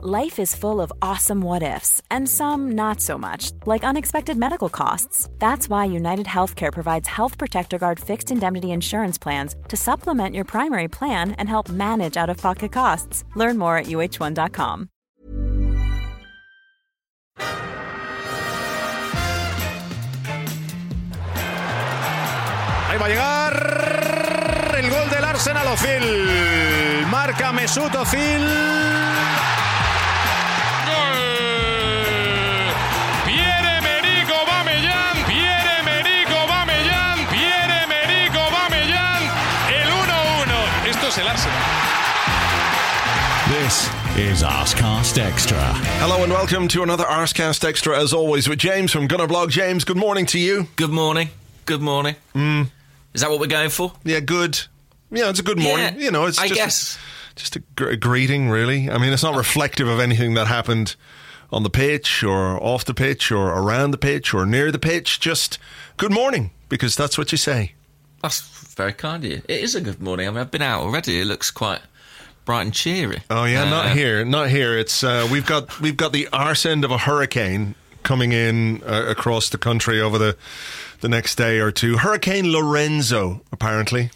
Life is full of awesome what ifs, and some not so much, like unexpected medical costs. That's why United Healthcare provides Health Protector Guard fixed indemnity insurance plans to supplement your primary plan and help manage out of pocket costs. Learn more at uh1.com. Ahí va a llegar el gol del Arsenal Ozil. Marca Mesut Ozil. This is Arsecast Extra. Hello and welcome to another Arsecast Extra, as always, with James from Gunnerblog. James, good morning to you. Good morning. Good morning. Mm. Is that what we're going for? Yeah, good. Yeah, it's a good morning. Yeah, you know, it's I just, guess. just a, gr- a greeting, really. I mean, it's not reflective of anything that happened on the pitch or off the pitch or around the pitch or near the pitch. Just good morning, because that's what you say. That's very kind of you. It is a good morning. I mean, I've been out already. It looks quite bright and cheery. Oh yeah, Uh, not here, not here. It's uh, we've got we've got the arse end of a hurricane coming in uh, across the country over the the next day or two. Hurricane Lorenzo, apparently.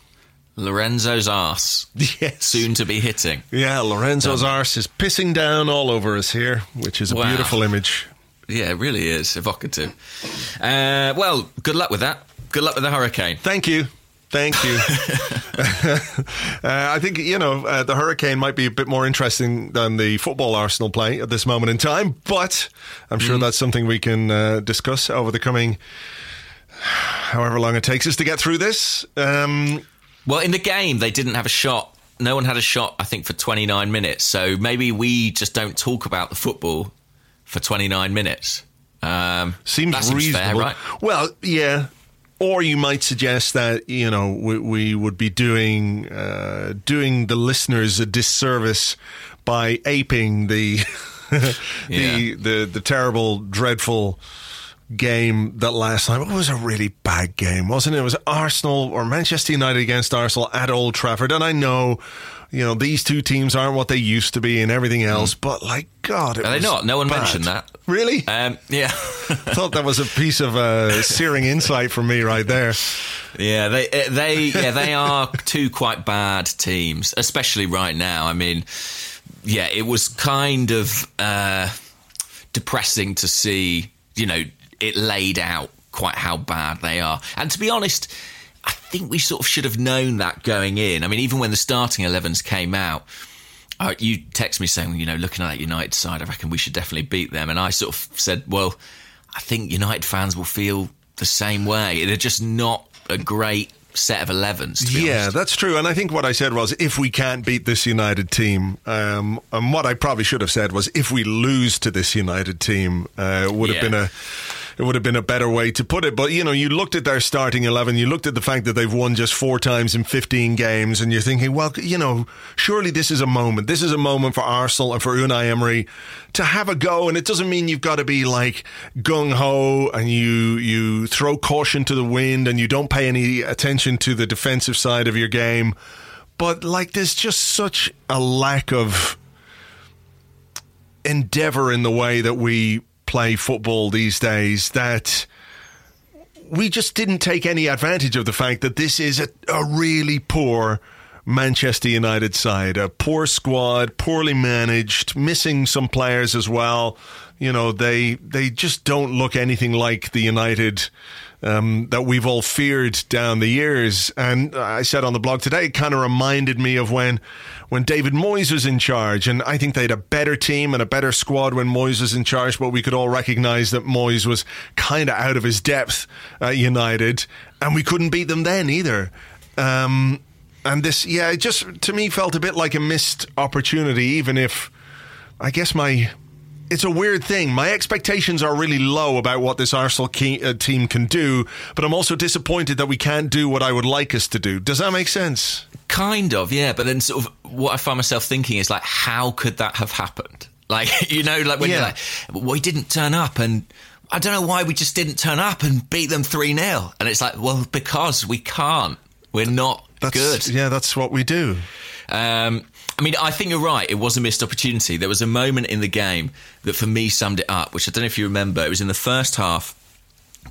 Lorenzo's arse. Yes. Soon to be hitting. Yeah, Lorenzo's arse is pissing down all over us here, which is a Wow. beautiful image. Yeah, it really is evocative. Uh, well, good luck with that. Good luck with the hurricane. Thank you. Thank you. uh, I think, you know, uh, the hurricane might be a bit more interesting than the football Arsenal play at this moment in time, but I'm sure that's something we can uh, discuss over the coming however long it takes us to get through this. Um, Well, in the game, they didn't have a shot. No one had a shot, I think, for 29 minutes. So maybe we just don't talk about the football for 29 minutes. Um, seems reasonable. fair, right? Well, yeah. Or you might suggest that you know we, we would be doing uh, doing the listeners a disservice by aping the the, Yeah. the the terrible, dreadful game that last night. It was a really bad game, wasn't it? It was Arsenal or Manchester United against Arsenal at Old Trafford, and I know. You know these two teams aren't what they used to be, and everything else. But like God, it Mm. Are they was not? No one bad. mentioned that. Really? Um, yeah. I thought that was a piece of uh, searing insight from me right there. Yeah, they uh, they yeah they are two quite bad teams, especially right now. I mean, yeah, it was kind of uh, depressing to see, you know, it laid out quite how bad they are. And to be honest, I think we sort of should have known that going in. I mean, even when the starting 11s came out. Uh, you text me saying, you know, looking at that United side, I reckon we should definitely beat them. And I sort of said, well, I think United fans will feel the same way. They're just not a great set of 11s. To be Yeah, honest. that's true. And I think what I said was if we can't beat this United team, um, and what I probably should have said was if we lose to this United team, uh, would have been a. It would have been a better way to put it. But, you know, you looked at their starting 11, you looked at the fact that they've won just four times in 15 games, and you're thinking, well, you know, surely this is a moment. This is a moment for Arsenal and for Unai Emery to have a go. And it doesn't mean you've got to be like gung ho and you, you throw caution to the wind and you don't pay any attention to the defensive side of your game. But, like, there's just such a lack of endeavor in the way that we play football these days that we just didn't take any advantage of the fact that this is a, a really poor Manchester United side, a poor squad, poorly managed, missing some players as well. You know, they they just don't look anything like the United um, that we've all feared down the years. And I said on the blog today, it kind of reminded me of when when David Moyes was in charge. And I think they had a better team and a better squad when Moyes was in charge, but we could all recognize that Moyes was kind of out of his depth at United, and we couldn't beat them then either. Um, and this, yeah, it just to me felt a bit like a missed opportunity, even if I guess my it's a weird thing. My expectations are really low about what this Arsenal ke- uh, team can do, but I'm also disappointed that we can't do what I would like us to do. Does that make sense? Kind of, yeah. But then, sort of, what I find myself thinking is like, how could that have happened? Like, you know, like when Yeah. you're like, we didn't turn up, and I don't know why we just didn't turn up and beat them three 0 And it's like, well, because we can't. We're not That's good. Yeah, that's what we do. Um, I mean, I think you're right. It was a missed opportunity. There was a moment in the game that for me summed it up, which I don't know if you remember. It was in the first half.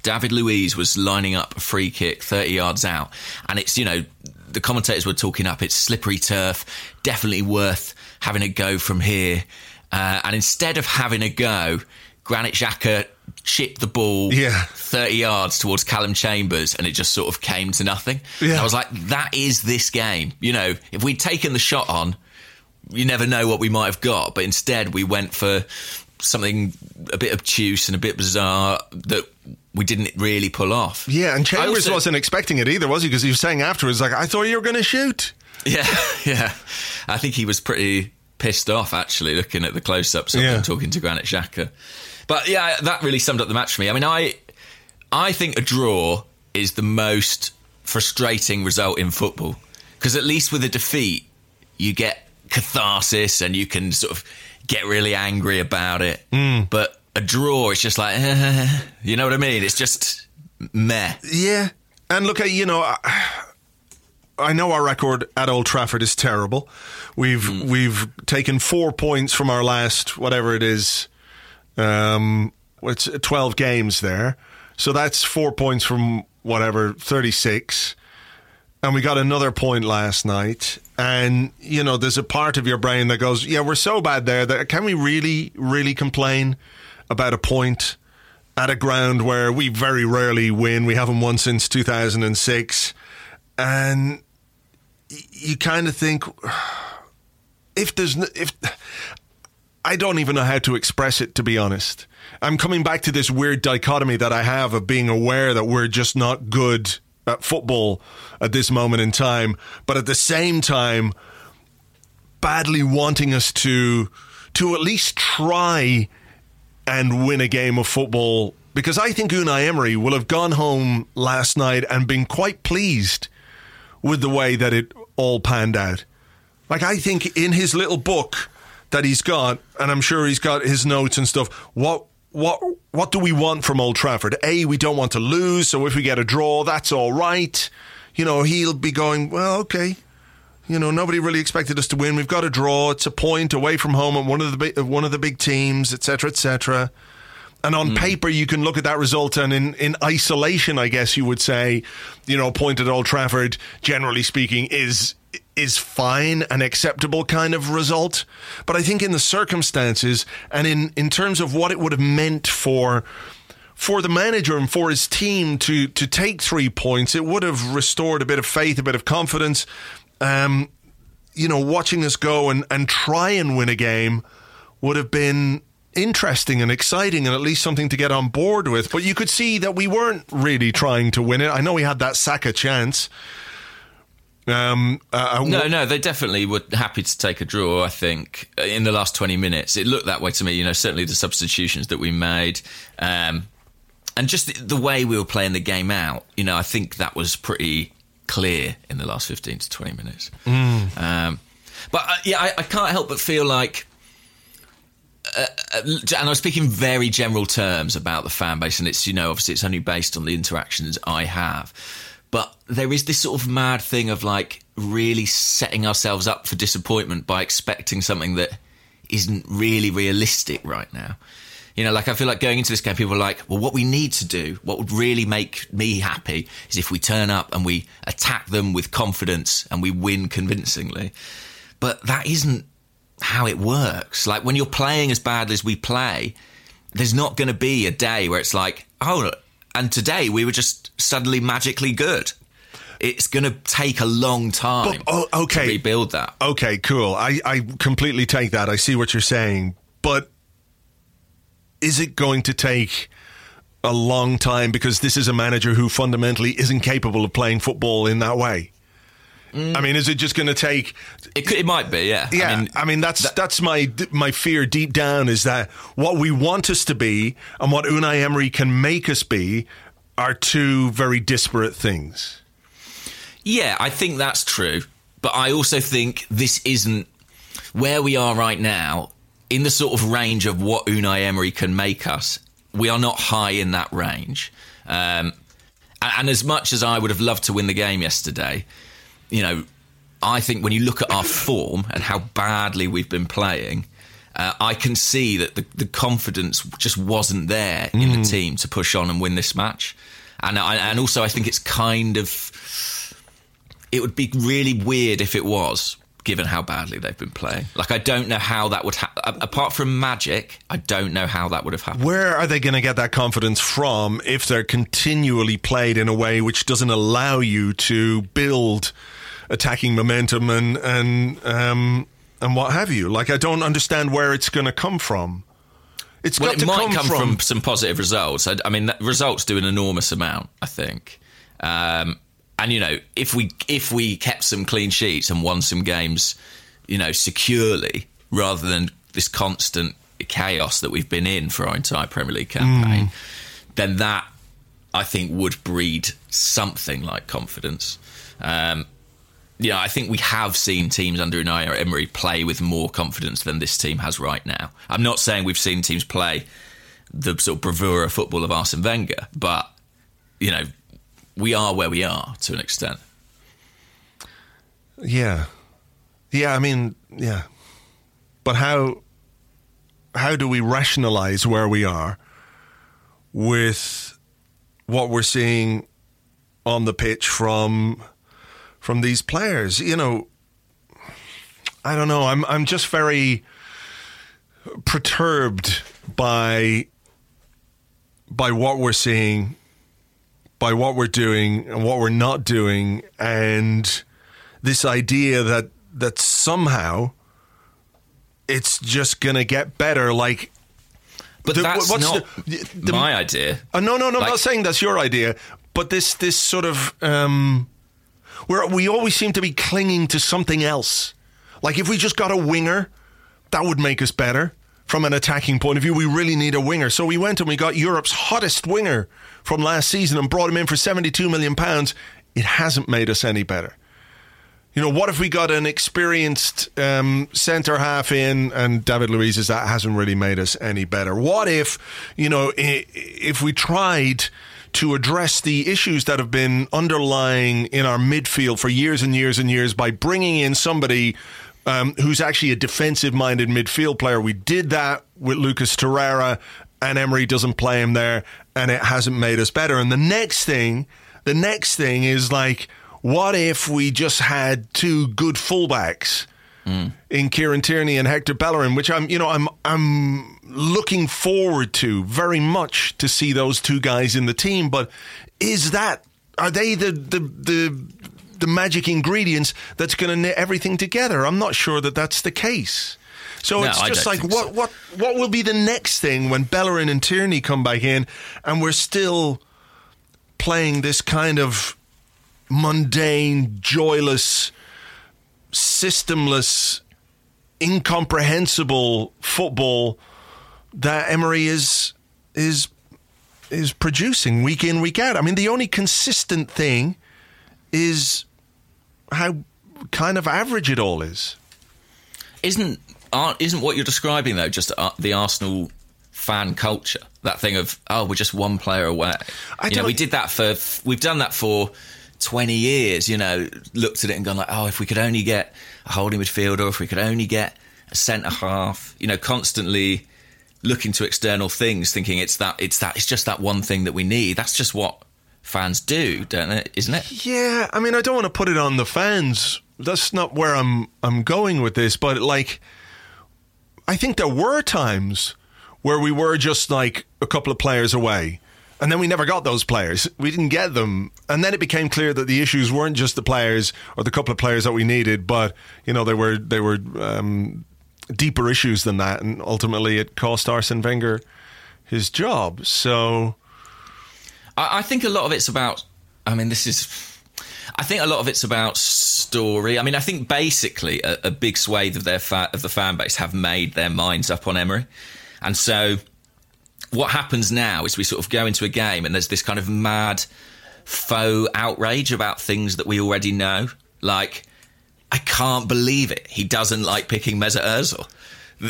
David Luiz was lining up a free kick 30 yards out. And it's, you know, the commentators were talking up, it's slippery turf, definitely worth having a go from here. Uh, and instead of having a go, Granit Xhaka chipped the ball Yeah. 30 yards towards Calum Chambers and it just sort of came to nothing. Yeah. And I was like, that is this game. You know, if we'd taken the shot on, you never know what we might have got. But instead, we went for something a bit obtuse and a bit bizarre that we didn't really pull off. Yeah, and I Chambers also- wasn't expecting it either, was he? Because he was saying afterwards, like, I thought you were going to shoot. Yeah, yeah. I think he was pretty pissed off actually, looking at the close-ups of Yeah. him talking to Granit Xhaka. But yeah, that really summed up the match for me. I mean, I I think a draw is the most frustrating result in football because at least with a defeat, you get catharsis and you can sort of get really angry about it. Hmm. But a draw, it's just like, you know what I mean? It's just meh. Yeah. And look, at you know, I, I know our record at Old Trafford is terrible. We've we've taken four points from our last whatever it is, um, it's twelve games there. So that's four points from whatever thirty six. And we got another point last night. And, you know, there's a part of your brain that goes, yeah, we're so bad there that can we really, really complain about a point at a ground where we very rarely win? We haven't won since 2006. And you kind of think, if there's, n- if, I don't even know how to express it, to be honest. I'm coming back to this weird dichotomy that I have of being aware that we're just not good at football at this moment in time, but at the same time, badly wanting us to to at least try and win a game of football because I think Unai Emery will have gone home last night and been quite pleased with the way that it all panned out. Like I think in his little book that he's got, and I'm sure he's got his notes and stuff. What what what do we want from Old Trafford? A, we don't want to lose, so if we get a draw, that's all right. You know, he'll be going, well, okay. You know, nobody really expected us to win. We've got a draw. It's a point away from home at one of the big, uh, one of the big teams, etc., etc. And on hmm. paper, you can look at that result, and in, in isolation, I guess you would say, you know, a point at Old Trafford, generally speaking, is is fine, and acceptable kind of result. But I think in the circumstances and in, in terms of what it would have meant for for the manager and for his team to to take three points, it would have restored a bit of faith, a bit of confidence. Um, you know, watching us go and, and try and win a game would have been interesting and exciting and at least something to get on board with. But you could see that we weren't really trying to win it. I know we had that Saka chance. Um, uh, No, no, they definitely were happy to take a draw. I think uh, in the last twenty minutes, it looked that way to me. You know, certainly the substitutions that we made, um, and just the, the way we were playing the game out. You know, I think that was pretty clear in the last fifteen to twenty minutes. Um, but uh, yeah, I, I can't help but feel like. Uh, uh, and I'm speaking very general terms about the fan base, and it's you know obviously it's only based on the interactions I have, but there is this sort of mad thing of like really setting ourselves up for disappointment by expecting something that isn't really realistic right now. You know, like I feel like going into this game, people are like, well, what we need to do, what would really make me happy, is if we turn up and we attack them with confidence and we win convincingly. But that isn't how it works. Like when you're playing as badly as we play, there's not going to be a day where it's like, oh, and today we were just suddenly magically good. It's going to take a long time But- oh, okay. to rebuild that. Okay, cool. I, I completely take that. I see what you're saying. But is it going to take a long time because this is a manager who fundamentally isn't capable of playing football in that way? Mm. I mean, is it just going to take? It, could, it might be, yeah. Yeah, I mean, that's that's my my fear deep down is that what we want us to be and what Unai Emery can make us be are two very disparate things. Yeah, I think that's true. But I also think this isn't where we are right now in the sort of range of what Unai Emery can make us. We are not high in that range. Um, and, and as much as I would have loved to win the game yesterday, you know, I think when you look at our form and how badly we've been playing, uh, I can see that the, the confidence just wasn't there in Mm. the team to push on and win this match. And I, and also I think it's kind of it would be really weird if it was given how badly they've been playing. Like I don't know how that would ha- a- apart from magic, I don't know how that would have happened. Where are they going to get that confidence from if they're continually played in a way which doesn't allow you to build attacking momentum and and um, and what have you? Like I don't understand where it's going to come from. It's Well, got it to might come, come from, from, some positive results. I, I mean, that- results do an enormous amount. I think, um, and you know, if we if we kept some clean sheets and won some games, you know, securely rather than this constant chaos that we've been in for our entire Premier League campaign, then that I think would breed something like confidence. Um, yeah, I think we have seen teams under Unai Emery play with more confidence than this team has right now. I'm not saying we've seen teams play the sort of bravura football of Arsene Wenger, but you know, we are where we are to an extent. Yeah, yeah. I mean, yeah. But how how do we rationalize where we are with what we're seeing on the pitch from from these players? You know, I don't know. I'm I'm just very perturbed by by what we're seeing, by what we're doing and what we're not doing, and this idea that that somehow it's just to get better. Like, But The- that's what's not the- the- my idea. uh, no, no, no. I'm not saying that's your idea, but this this sort of um, where we always seem to be clinging to something else. Like if we just got a winger, that would make us better from an attacking point of view. We really need a winger, so we went and we got Europe's hottest winger from last season and brought him in for 72 million pounds. It hasn't made us any better. You know, what if we got an experienced um, centre half in and David Luiz is that hasn't really made us any better? What if, you know, if we tried to address the issues that have been underlying in our midfield for years and years and years by bringing in somebody um, who's actually a defensive minded midfield player? We did that with Lucas Torreira and Emery doesn't play him there and it hasn't made us better. And the next thing, the next thing is like, what if we just had two good fullbacks in Kieran Tierney and Hector Bellerin, which I'm, you know, I'm, I'm looking forward to very much to see those two guys in the team. But is that are they the the the the magic ingredients that's going to knit everything together? I'm not sure that that's the case. So No, it's just like what so. what what will be the next thing when Bellerin and Tierney come back in, and we're still playing this kind of mundane, joyless, systemless, incomprehensible football that Emery is is is producing week in week out. I mean, the only consistent thing is how kind of average it all is. Isn't aren't, isn't what you're describing though just uh, the Arsenal fan culture? That thing of oh, we're just one player away. I you know, we did that for we've done that for. 20 years, you know, looked at it and gone like, oh, if we could only get a holding midfielder, if we could only get a centre half, you know, constantly looking to external things, thinking it's that, it's that, it's just that one thing that we need. That's just what fans do, don't it? Isn't it? Yeah, I mean, I don't want to put it on the fans. That's not where I'm I'm going with this, but like I think there were times where we were just like a couple of players away. And then we never got those players. We didn't get them. And then it became clear that the issues weren't just the players or the couple of players that we needed, but you know, they were they were um, deeper issues than that and ultimately it cost Arsene Wenger his job. So I, I think a lot of it's about. I mean, this is. I think a lot of it's about story. I mean, I think basically a, a big swathe of their fa- of the fan base have made their minds up on Emery, and so what happens now is we sort of go into a game and there's this kind of mad faux outrage about things that we already know. Like, I can't believe it. He doesn't like picking Mesut Ozil.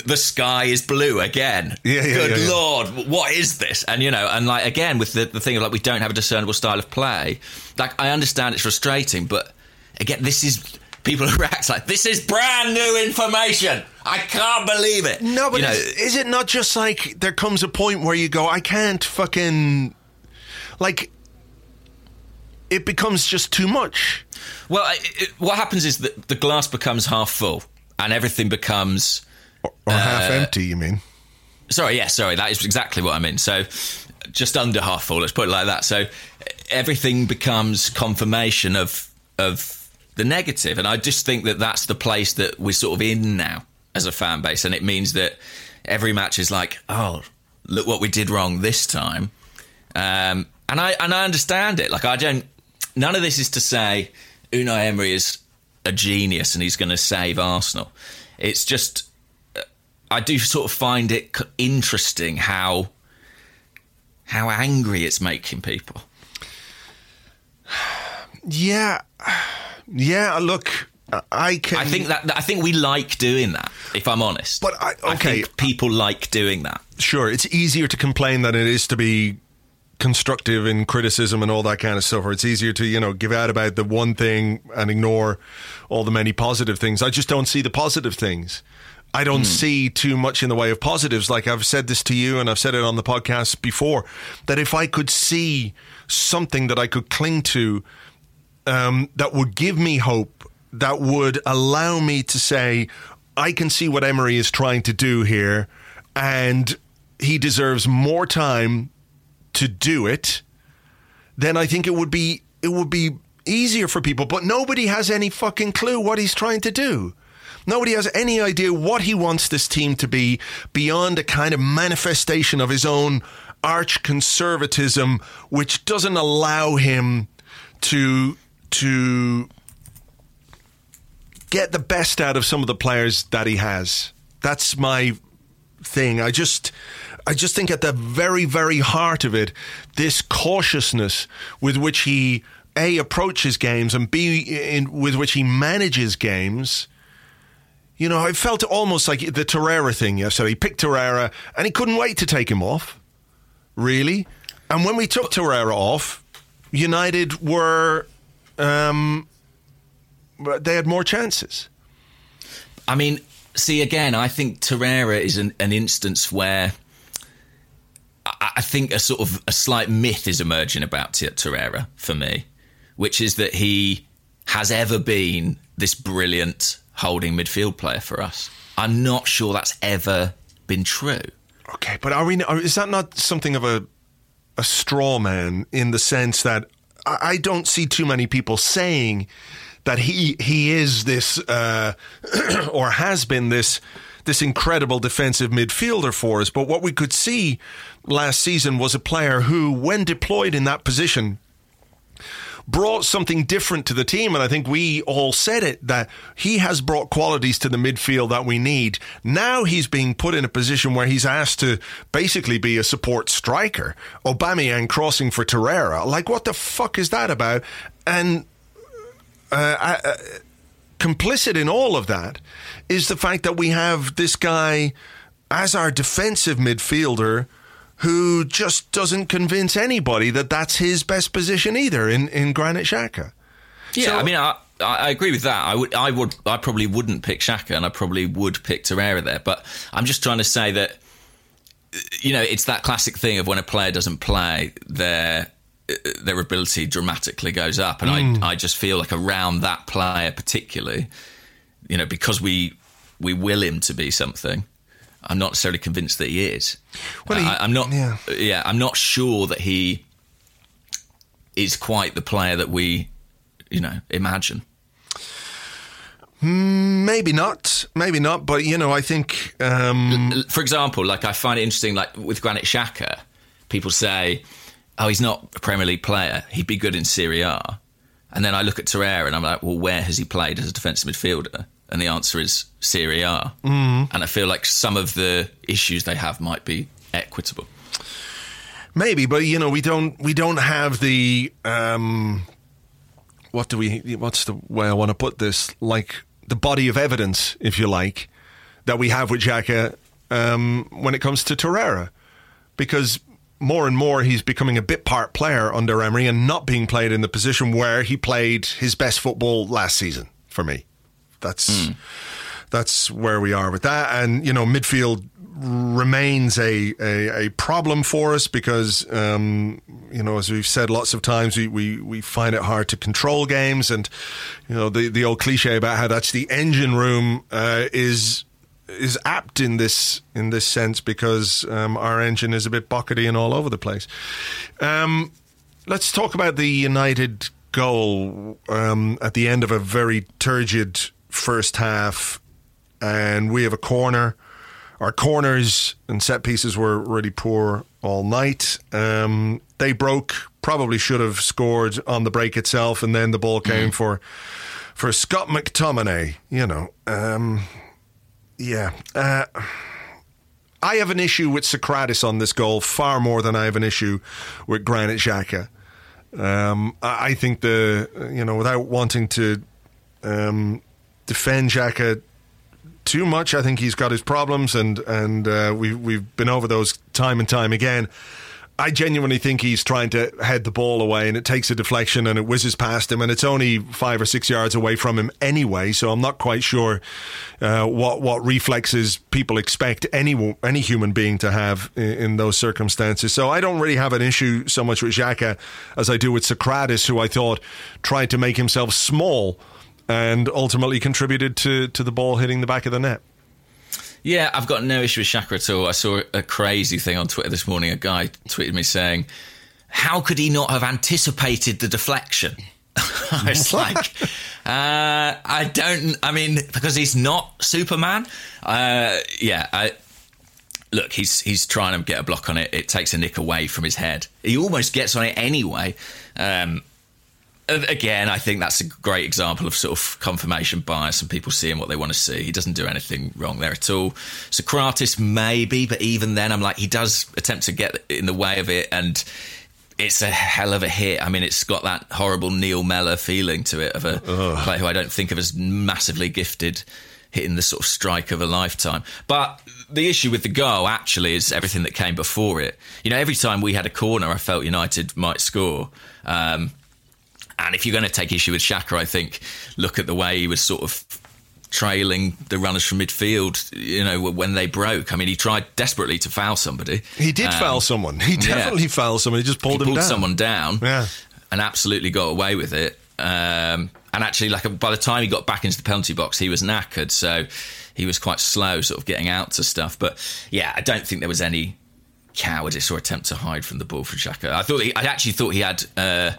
The- sky is blue again. Yeah, yeah, Good yeah. lord, what is this? And you know, and like again with the, the thing of like we don't have a discernible style of play. Like I understand it's frustrating, but again, this is people react like this is brand new information. I can't believe it. No, but You know, is, is it not just like there comes a point where you go, I can't fucking like it becomes just too much. well, it, it- what happens is that the glass becomes half full and everything becomes. Or, or half empty, you mean? Sorry, yeah, sorry, that is exactly what I mean. So, just under half full. Let's put it like that. So, everything becomes confirmation of of the negative, and I just think that that's the place that we're sort of in now as a fan base, and it means that every match is like, oh, look what we did wrong this time, um, and I and I understand it. Like, I don't. None of this is to say Unai Emery is a genius and he's going to save Arsenal. It's just I do sort of find it interesting how how angry it's making people. Yeah. Yeah, look, I can I think that I think we like doing that. If I'm honest, But I- okay. think people like doing that. sure it's easier to complain than it is to be constructive in criticism and all that kind of stuff or it's easier to you know give out about the one thing and ignore all the many positive things i just don't see the positive things i don't see too much in the way of positives like i've said this to you and i've said it on the podcast before that if i could see something that i could cling to um, that would give me hope, that would allow me to say, I can see what Emery is trying to do here, and he deserves more time to do it, then I think it would be it would be easier for people. But nobody has any fucking clue what he's trying to do. Nobody has any idea what he wants this team to be beyond a kind of manifestation of his own arch conservatism, which doesn't allow him to to get the best out of some of the players that he has. That's my thing. I just I just think at the very very heart of it this cautiousness with which he a approaches games and b in, with which he manages games you know, I felt almost like the Torreira thing yesterday. He picked Torreira and he couldn't wait to take him off. Really? And when we took Torreira off, United were um, they had more chances. I mean, see again, I think Torreira is an, an instance where I, I think a sort of a slight myth is emerging about Torreira for me, which is that he has ever been this brilliant holding midfield player for us. I'm not sure that's ever been true. Okay, but are we? Is that not something of a a straw man in the sense that I, I don't see too many people saying that he he is this uh, or has been this this incredible defensive midfielder for us. But what we could see last season was a player who, when deployed in that position, brought something different to the team. And I think we all said it that he has brought qualities to the midfield that we need. Now he's being put in a position where he's asked to basically be a support striker. Aubameyang crossing for Torreira. Like, what the fuck is that about? And uh, I, uh, complicit in all of that is the fact that we have this guy as our defensive midfielder who just doesn't convince anybody that that's his best position either in, in Granit Xhaka. Yeah, So- I mean, I, I agree with that. I would, I would, I probably wouldn't pick Xhaka, and I probably would pick Torreira there. But I'm just trying to say that, you know, it's that classic thing of when a player doesn't play, their their ability dramatically goes up, and I, mm. I just feel like around that player particularly, you know, because we we will him to be something. I'm not necessarily convinced that he is. Well, he- I, I'm not. yeah. yeah, I'm not sure that he is quite the player that we, you know, imagine. Maybe not, maybe not, but you know, I think um, For example, like I find it interesting, like with Granit Xhaka, people say, "Oh, he's not a Premier League player. He'd be good in Serie A." And then I look at Torreira and I'm like, "Well, where has he played as a defensive midfielder?" And the answer is Serie A. Mm. And I feel like some of the issues they have might be equitable. maybe, but you know, we don't we don't have the um, what do we? What's the way I want to put this? Like the body of evidence, if you like, that we have with Xhaka um, when it comes to Torreira, because more and more he's becoming a bit part player under Emery and not being played in the position where he played his best football last season. For me, that's that's where we are with that. And you know, midfield remains a, a, a problem for us because um, you know, as we've said lots of times, we, we, we find it hard to control games, and you know, the the old cliche about how that's the engine room uh, is is apt in this in this sense because um, our engine is a bit buckety and all over the place. Um, let's talk about the United goal um, at the end of a very turgid first half, and we have a corner. Our corners and set pieces were really poor all night. Um, they broke. Probably should have scored on the break itself, and then the ball came for for Scott McTominay. You know, um, yeah. Uh, I have an issue with Sokratis on this goal far more than I have an issue with Granit Xhaka. Um, I I think the you know without wanting to um, defend Xhaka too much, I think he's got his problems, and and uh, we we've been over those time and time again. I genuinely think he's trying to head the ball away, and it takes a deflection and it whizzes past him, and it's only five or six yards away from him anyway. So I'm not quite sure uh, what what reflexes people expect any any human being to have in, in those circumstances. So I don't really have an issue so much with Xhaka as I do with Sokratis, who I thought tried to make himself small and ultimately contributed to to the ball hitting the back of the net. Yeah, I've got no issue with Xhaka at all. I saw a crazy thing on Twitter this morning. A guy tweeted me saying, "How could he not have anticipated the deflection?" I was like, uh, I don't. I mean, because he's not Superman. Uh, yeah, I, look, he's he's trying to get a block on it. It takes a nick away from his head. He almost gets on it anyway. Um, again, I think that's a great example of sort of confirmation bias and people seeing what they want to see. He doesn't do anything wrong there at all. Sokratis, maybe, but even then, I'm like, he does attempt to get in the way of it, and it's a hell of a hit. I mean, it's got that horrible Neil Mellor feeling to it of a player who I don't think of as massively gifted hitting the sort of strike of a lifetime. But the issue with the goal actually is everything that came before it. You know, every time we had a corner, I felt United might score. Um, and if you're going to take issue with Xhaka, I think look at the way he was sort of trailing the runners from midfield. You know, when they broke. I mean, he tried desperately to foul somebody. He did Um, foul someone. He yeah. definitely fouled someone. He just pulled he him pulled down. someone down Yeah. and absolutely got away with it. Um, and actually, like by the time he got back into the penalty box, he was knackered, so he was quite slow, sort of getting out to stuff. But yeah, I don't think there was any cowardice or attempt to hide from the ball from Xhaka. I thought he, I actually thought he had uh,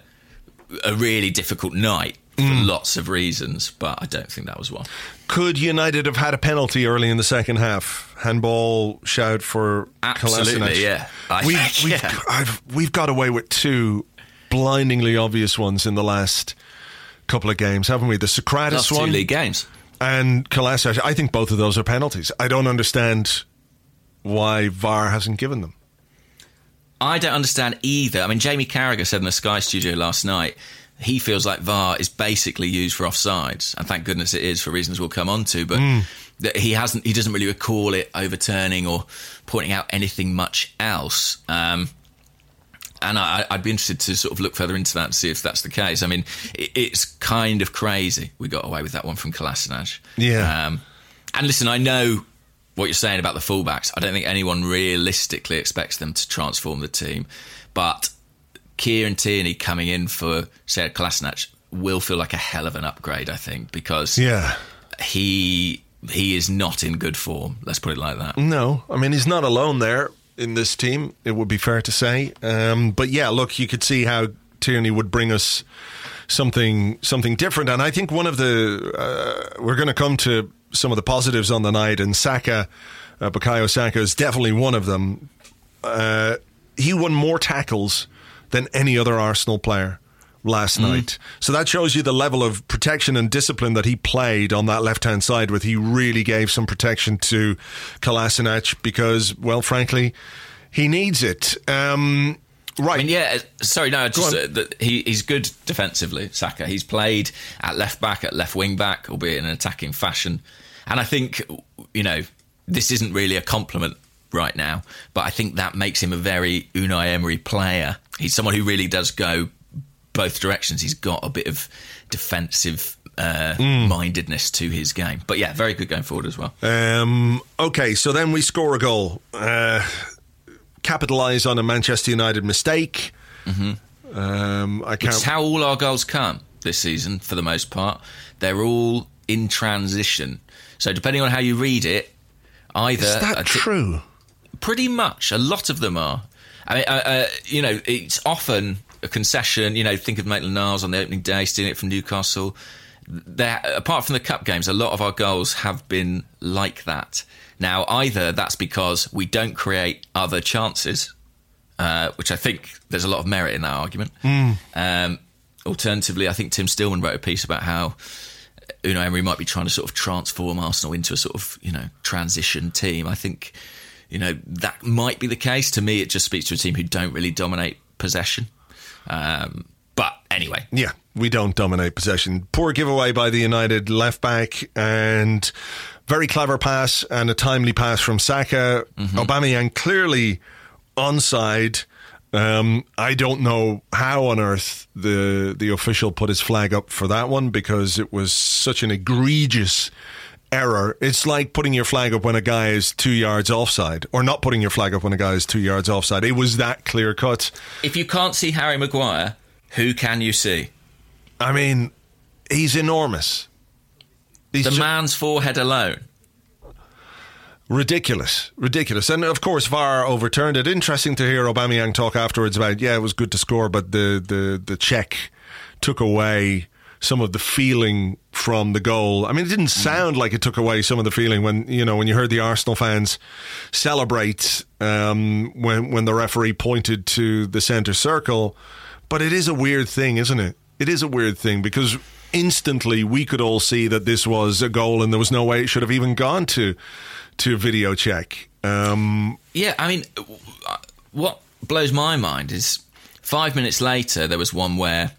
a really difficult night for Mm. lots of reasons, but I don't think that was one. Could United have had a penalty early in the second half? Handball shout for Absolutely, yeah. I We've, think, we've, yeah. I've, we've got away with two blindingly obvious ones in the last couple of games, haven't we? The Sokratis Last two one league games. and Kolasinac. I think both of those are penalties. I don't understand why VAR hasn't given them. I don't understand either. I mean, Jamie Carragher said in the Sky studio last night he feels like VAR is basically used for offsides, and thank goodness it is for reasons we'll come on to. But that he hasn't, he doesn't really recall it overturning or pointing out anything much else. Um, and I, I'd be interested to sort of look further into that and see if that's the case. I mean, it, it's kind of crazy we got away with that one from Kolasinac. Yeah. Um, and listen, I know what you're saying about the fullbacks. I don't think anyone realistically expects them to transform the team, but Kieran Tierney coming in for Sead Kolasinac will feel like a hell of an upgrade. I think because Yeah. he he is not in good form. Let's put it like that. No, I mean he's not alone there in this team. It would be fair to say. Um, but yeah, look, you could see how Tierney would bring us something something different. And I think one of the uh, we're going to come to some of the positives on the night, and Saka, uh, Bukayo Saka is definitely one of them. Uh, he won more tackles than any other Arsenal player last night. So that shows you the level of protection and discipline that he played on that left hand side with. He really gave some protection to Kolasinac because, well, frankly, he needs it. Um, right. I mean, yeah. uh, Sorry, no. Just uh, that he, he's good defensively. Saka. He's played at left back, at left wing back, albeit in an attacking fashion. And I think you know this isn't really a compliment right now, but I think that makes him a very Unai Emery player. He's someone who really does go both directions. He's got a bit of defensive uh, mindedness to his game. But yeah, very good going forward as well. Um, okay, so then we score a goal, uh, capitalise on a Manchester United mistake. Um, I can't. It's how all our goals come this season, for the most part. They're all in transition. So depending on how you read it, either is that thi- true? pretty much a lot of them are. I mean, uh, uh, you know, it's often a concession. You know, think of Maitland Niles on the opening day, stealing it from Newcastle. There, apart from the cup games, a lot of our goals have been like that. Now, either that's because we don't create other chances, uh, which I think there's a lot of merit in that argument. Um, alternatively, I think Tim Stillman wrote a piece about how Unai Emery might be trying to sort of transform Arsenal into a sort of you know transition team. I think you know that might be the case. To me, it just speaks to a team who don't really dominate possession. Um, but anyway, Yeah, we don't dominate possession. Poor giveaway by the United left back and very clever pass and a timely pass from Saka. Aubameyang clearly onside. Um, I don't know how on earth the the official put his flag up for that one because it was such an egregious error. It's like putting your flag up when a guy is two yards offside, or not putting your flag up when a guy is two yards offside. It was that clear cut. if you can't see Harry Maguire, who can you see? I mean, he's enormous. He's The man's forehead alone. Ridiculous, ridiculous, and of course VAR overturned it. Interesting to hear Aubameyang talk afterwards about yeah, it was good to score, but the the the check took away some of the feeling from the goal. I mean, it didn't sound like it took away some of the feeling when you know when you heard the Arsenal fans celebrate um, when when the referee pointed to the centre circle. But it is a weird thing, isn't it? It is a weird thing because instantly we could all see that this was a goal and there was no way it should have even gone to to video check. Um, Yeah, I mean, what blows my mind is five minutes later there was one where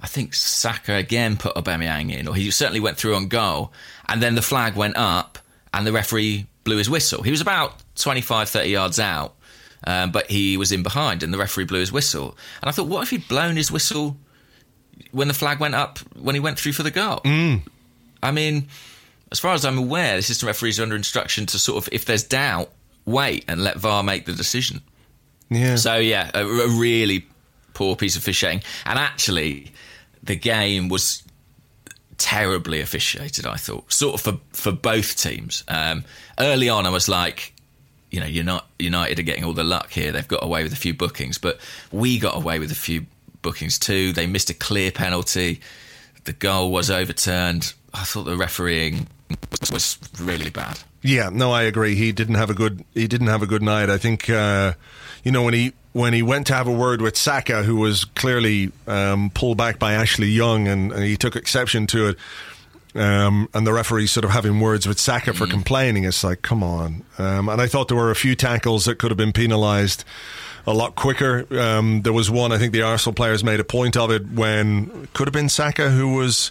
I think Saka again put Aubameyang in, or he certainly went through on goal, and then the flag went up and the referee blew his whistle. He was about 25, 30 yards out, um, but he was in behind and the referee blew his whistle. And I thought, what if he'd blown his whistle when the flag went up when he went through for the goal? I mean, as far as I'm aware, the assistant referees are under instruction to sort of, if there's doubt, wait and let VAR make the decision. yeah. So yeah, a, a really poor piece of officiating, and actually, the game was terribly officiated. I thought, sort of for for both teams. Um, early on, I was like, you know, you're not United are getting all the luck here. They've got away with a few bookings, but we got away with a few bookings too. They missed a clear penalty. The goal was overturned. I thought the refereeing was, was really bad. Yeah, no, I agree. He didn't have a good. He didn't have a good night. I think, uh, you know, when he when he went to have a word with Saka, who was clearly um, pulled back by Ashley Young, and, and he took exception to it. Um, and the referee sort of having words with Saka for complaining. It's like, come on. Um, and I thought there were a few tackles that could have been penalised a lot quicker. Um, there was one, I think the Arsenal players made a point of it when it could have been Saka who was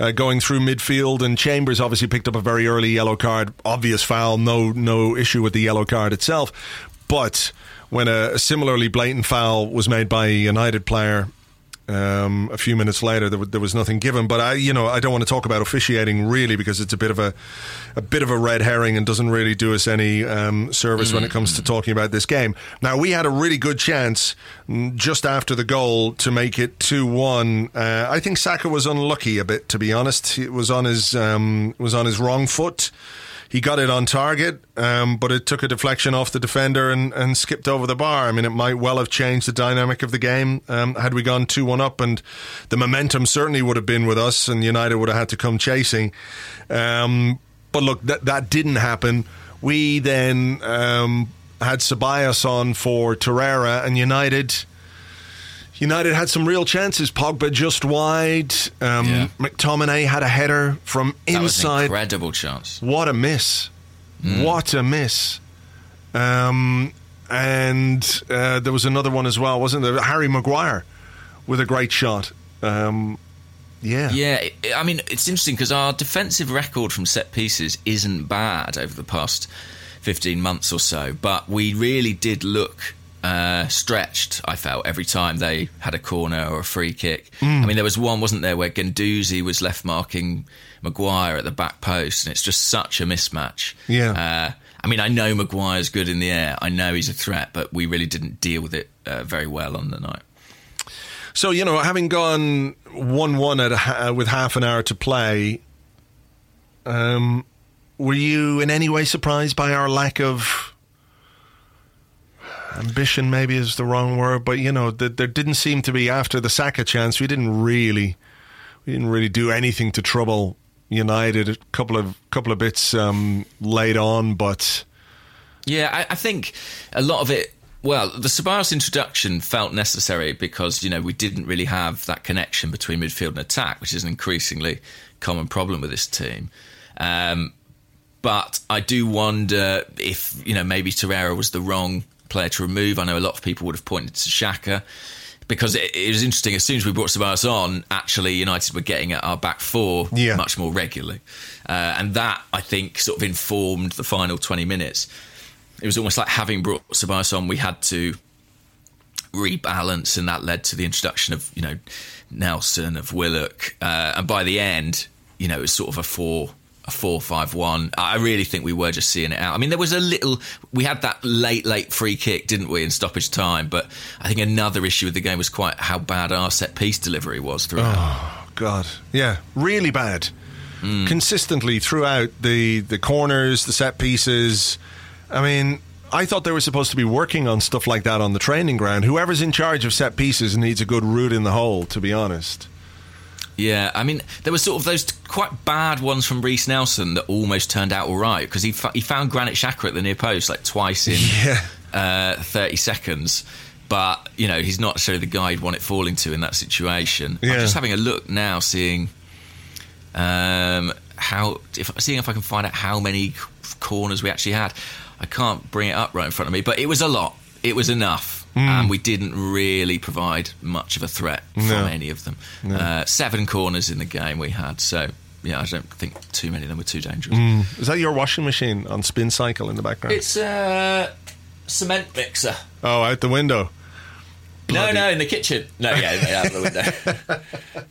uh, going through midfield, and Chambers obviously picked up a very early yellow card. Obvious foul, no no issue with the yellow card itself, but when a, a similarly blatant foul was made by a United player. Um, a few minutes later, there, w- there was nothing given. But I, you know, I don't want to talk about officiating really because it's a bit of a, a bit of a red herring and doesn't really do us any um, service when it comes to talking about this game. Now we had a really good chance mm, just after the goal to make it two one. Uh, I think Saka was unlucky a bit, to be honest. He was on his um, was on his wrong foot. He got it on target, um, but it took a deflection off the defender and, and skipped over the bar. I mean, it might well have changed the dynamic of the game um, had we gone 2 1 up, and the momentum certainly would have been with us, and United would have had to come chasing. Um, but look, that, that didn't happen. We then um, had Ceballos on for Torreira, and United. United had some real chances. Pogba just wide. Um, Yeah. McTominay had a header from That was an inside. incredible chance. What a miss! What a miss! Um, and uh, there was another one as well, wasn't there? Harry Maguire with a great shot. Um, yeah. Yeah, I mean, it's interesting because our defensive record from set pieces isn't bad over the past 15 months or so, but we really did look uh, stretched. I felt every time they had a corner or a free kick. I mean, there was one, wasn't there, where Guendouzi was left marking Maguire at the back post, and it's just such a mismatch. Yeah. Uh, I mean, I know Maguire's good in the air. I know he's a threat, but we really didn't deal with it uh, very well on the night. So you know, having gone one-one at a, ha- with half an hour to play, um, were you in any way surprised by our lack of ambition? Maybe is the wrong word, but you know, th- there didn't seem to be after the Saka chance. We didn't really, we didn't really do anything to trouble United. A couple of couple of bits um, laid on, but Yeah, I, I think a lot of it. Well, the Ceballos introduction felt necessary because you know we didn't really have that connection between midfield and attack, which is an increasingly common problem with this team. Um, but I do wonder if you know maybe Torreira was the wrong player to remove. I know a lot of people would have pointed to Xhaka because it, it was interesting. As soon as we brought Ceballos on, actually United were getting at our back four Yeah. much more regularly, uh, and that I think sort of informed the final twenty minutes. It was almost like having brought Ceballos on, we had to rebalance, and that led to the introduction of you know Nelson of Willock, uh, and by the end, you know, it was sort of a four. A four-five-one. I really think we were just seeing it out. I mean, there was a little. We had that late, late free kick, didn't we, in stoppage time? But I think another issue with the game was quite how bad our set piece delivery was throughout. Oh God, yeah, really bad. Hmm. Consistently throughout the the corners, the set pieces. I mean, I thought they were supposed to be working on stuff like that on the training ground. Whoever's in charge of set pieces needs a good root in the hole. To be honest, Yeah, I mean, there were sort of those quite bad ones from Reiss Nelson that almost turned out all right because he fa- he found Granit Xhaka at the near post like twice in Yeah. uh, thirty seconds. But you know, he's not necessarily the guy you'd want it falling to in that situation. Yeah. I'm just having a look now, seeing um, how if seeing if I can find out how many corners we actually had. I can't bring it up right in front of me, but it was a lot. It was enough, and we didn't really provide much of a threat from No. any of them. Uh, seven corners in the game we had, so yeah, I don't think too many of them were too dangerous. is that your washing machine on spin cycle in the background? It's a cement mixer. oh, out the window. No, no, in the kitchen. No, yeah, yeah, out the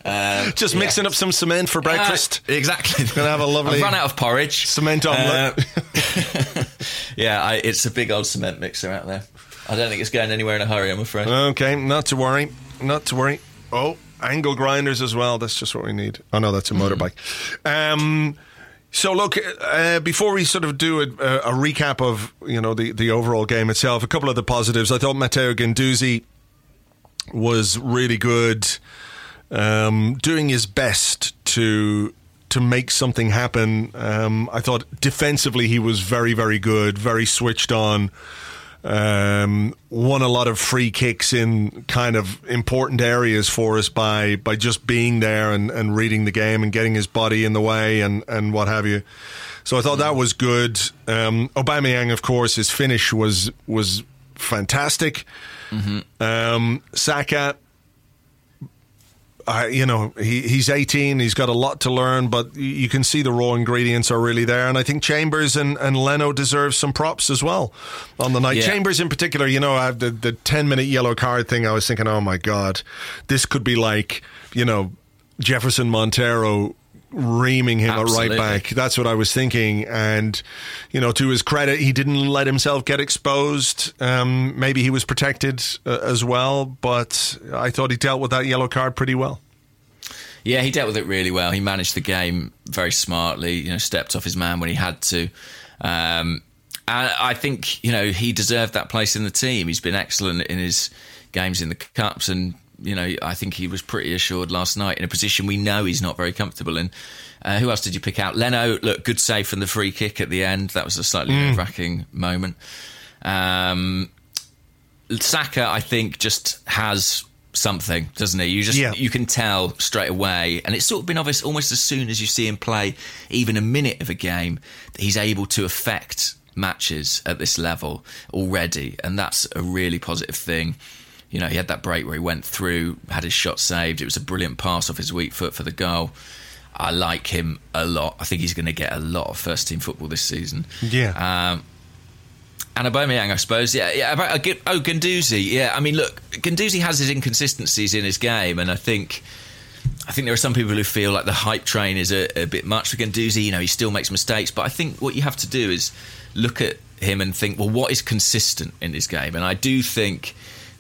window. Just mixing up some cement for breakfast. Uh, exactly. Gonna have a lovely I've run out of porridge. cement omelette. Uh, yeah, I, it's a big old cement mixer out there. I don't think it's going anywhere in a hurry. I'm afraid. Okay, not to worry. Not to worry. Oh, angle grinders as well. That's just what we need. Oh no, that's a motorbike. Um, so look, uh, before we sort of do a, a recap of you know the the overall game itself, a couple of the positives. I thought Matteo Guendouzi was really good, um, doing his best to to make something happen. Um, I thought defensively he was very very good, very switched on. Um, won a lot of free kicks in kind of important areas for us by by just being there and, and reading the game and getting his body in the way and, and what have you. So I thought that was good. Um, Aubameyang, of course, his finish was was fantastic. Um, Saka, I, you know, he, he's 18. He's got a lot to learn, but you can see the raw ingredients are really there. And I think Chambers and, and Leno deserve some props as well on the night. Yeah. Chambers, in particular, you know, I have the, the 10 minute yellow card thing. I was thinking, oh my God, this could be like, you know, Jefferson Montero reaming him Absolutely. at right back. That's what I was thinking. And, you know, to his credit, he didn't let himself get exposed. Um, maybe he was protected uh, as well, but I thought he dealt with that yellow card pretty well. Yeah, he dealt with it really well. He managed the game very smartly. You know, stepped off his man when he had to. Um, and I think you know he deserved that place in the team. He's been excellent in his games in the cups, and you know I think he was pretty assured last night in a position we know he's not very comfortable in. Uh, who else did you pick out? Leno, look, good save from the free kick at the end. That was a slightly nerve-wracking moment. Um, Saka, I think, just has something, doesn't he? You just Yeah. you can tell straight away, and it's sort of been obvious almost as soon as you see him play even a minute of a game that he's able to affect matches at this level already, and that's a really positive thing. You know, he had that break where he went through, had his shot saved. It was a brilliant pass off his weak foot for the goal. I like him a lot. I think he's going to get a lot of first team football this season. Yeah. Um, And Aubameyang, I suppose. Yeah, yeah. About, uh, oh, Guendouzi. Yeah, I mean, look, Guendouzi has his inconsistencies in his game, and I think, I think there are some people who feel like the hype train is a, a bit much for Guendouzi. You know, he still makes mistakes, but I think what you have to do is look at him and think, well, what is consistent in his game? And I do think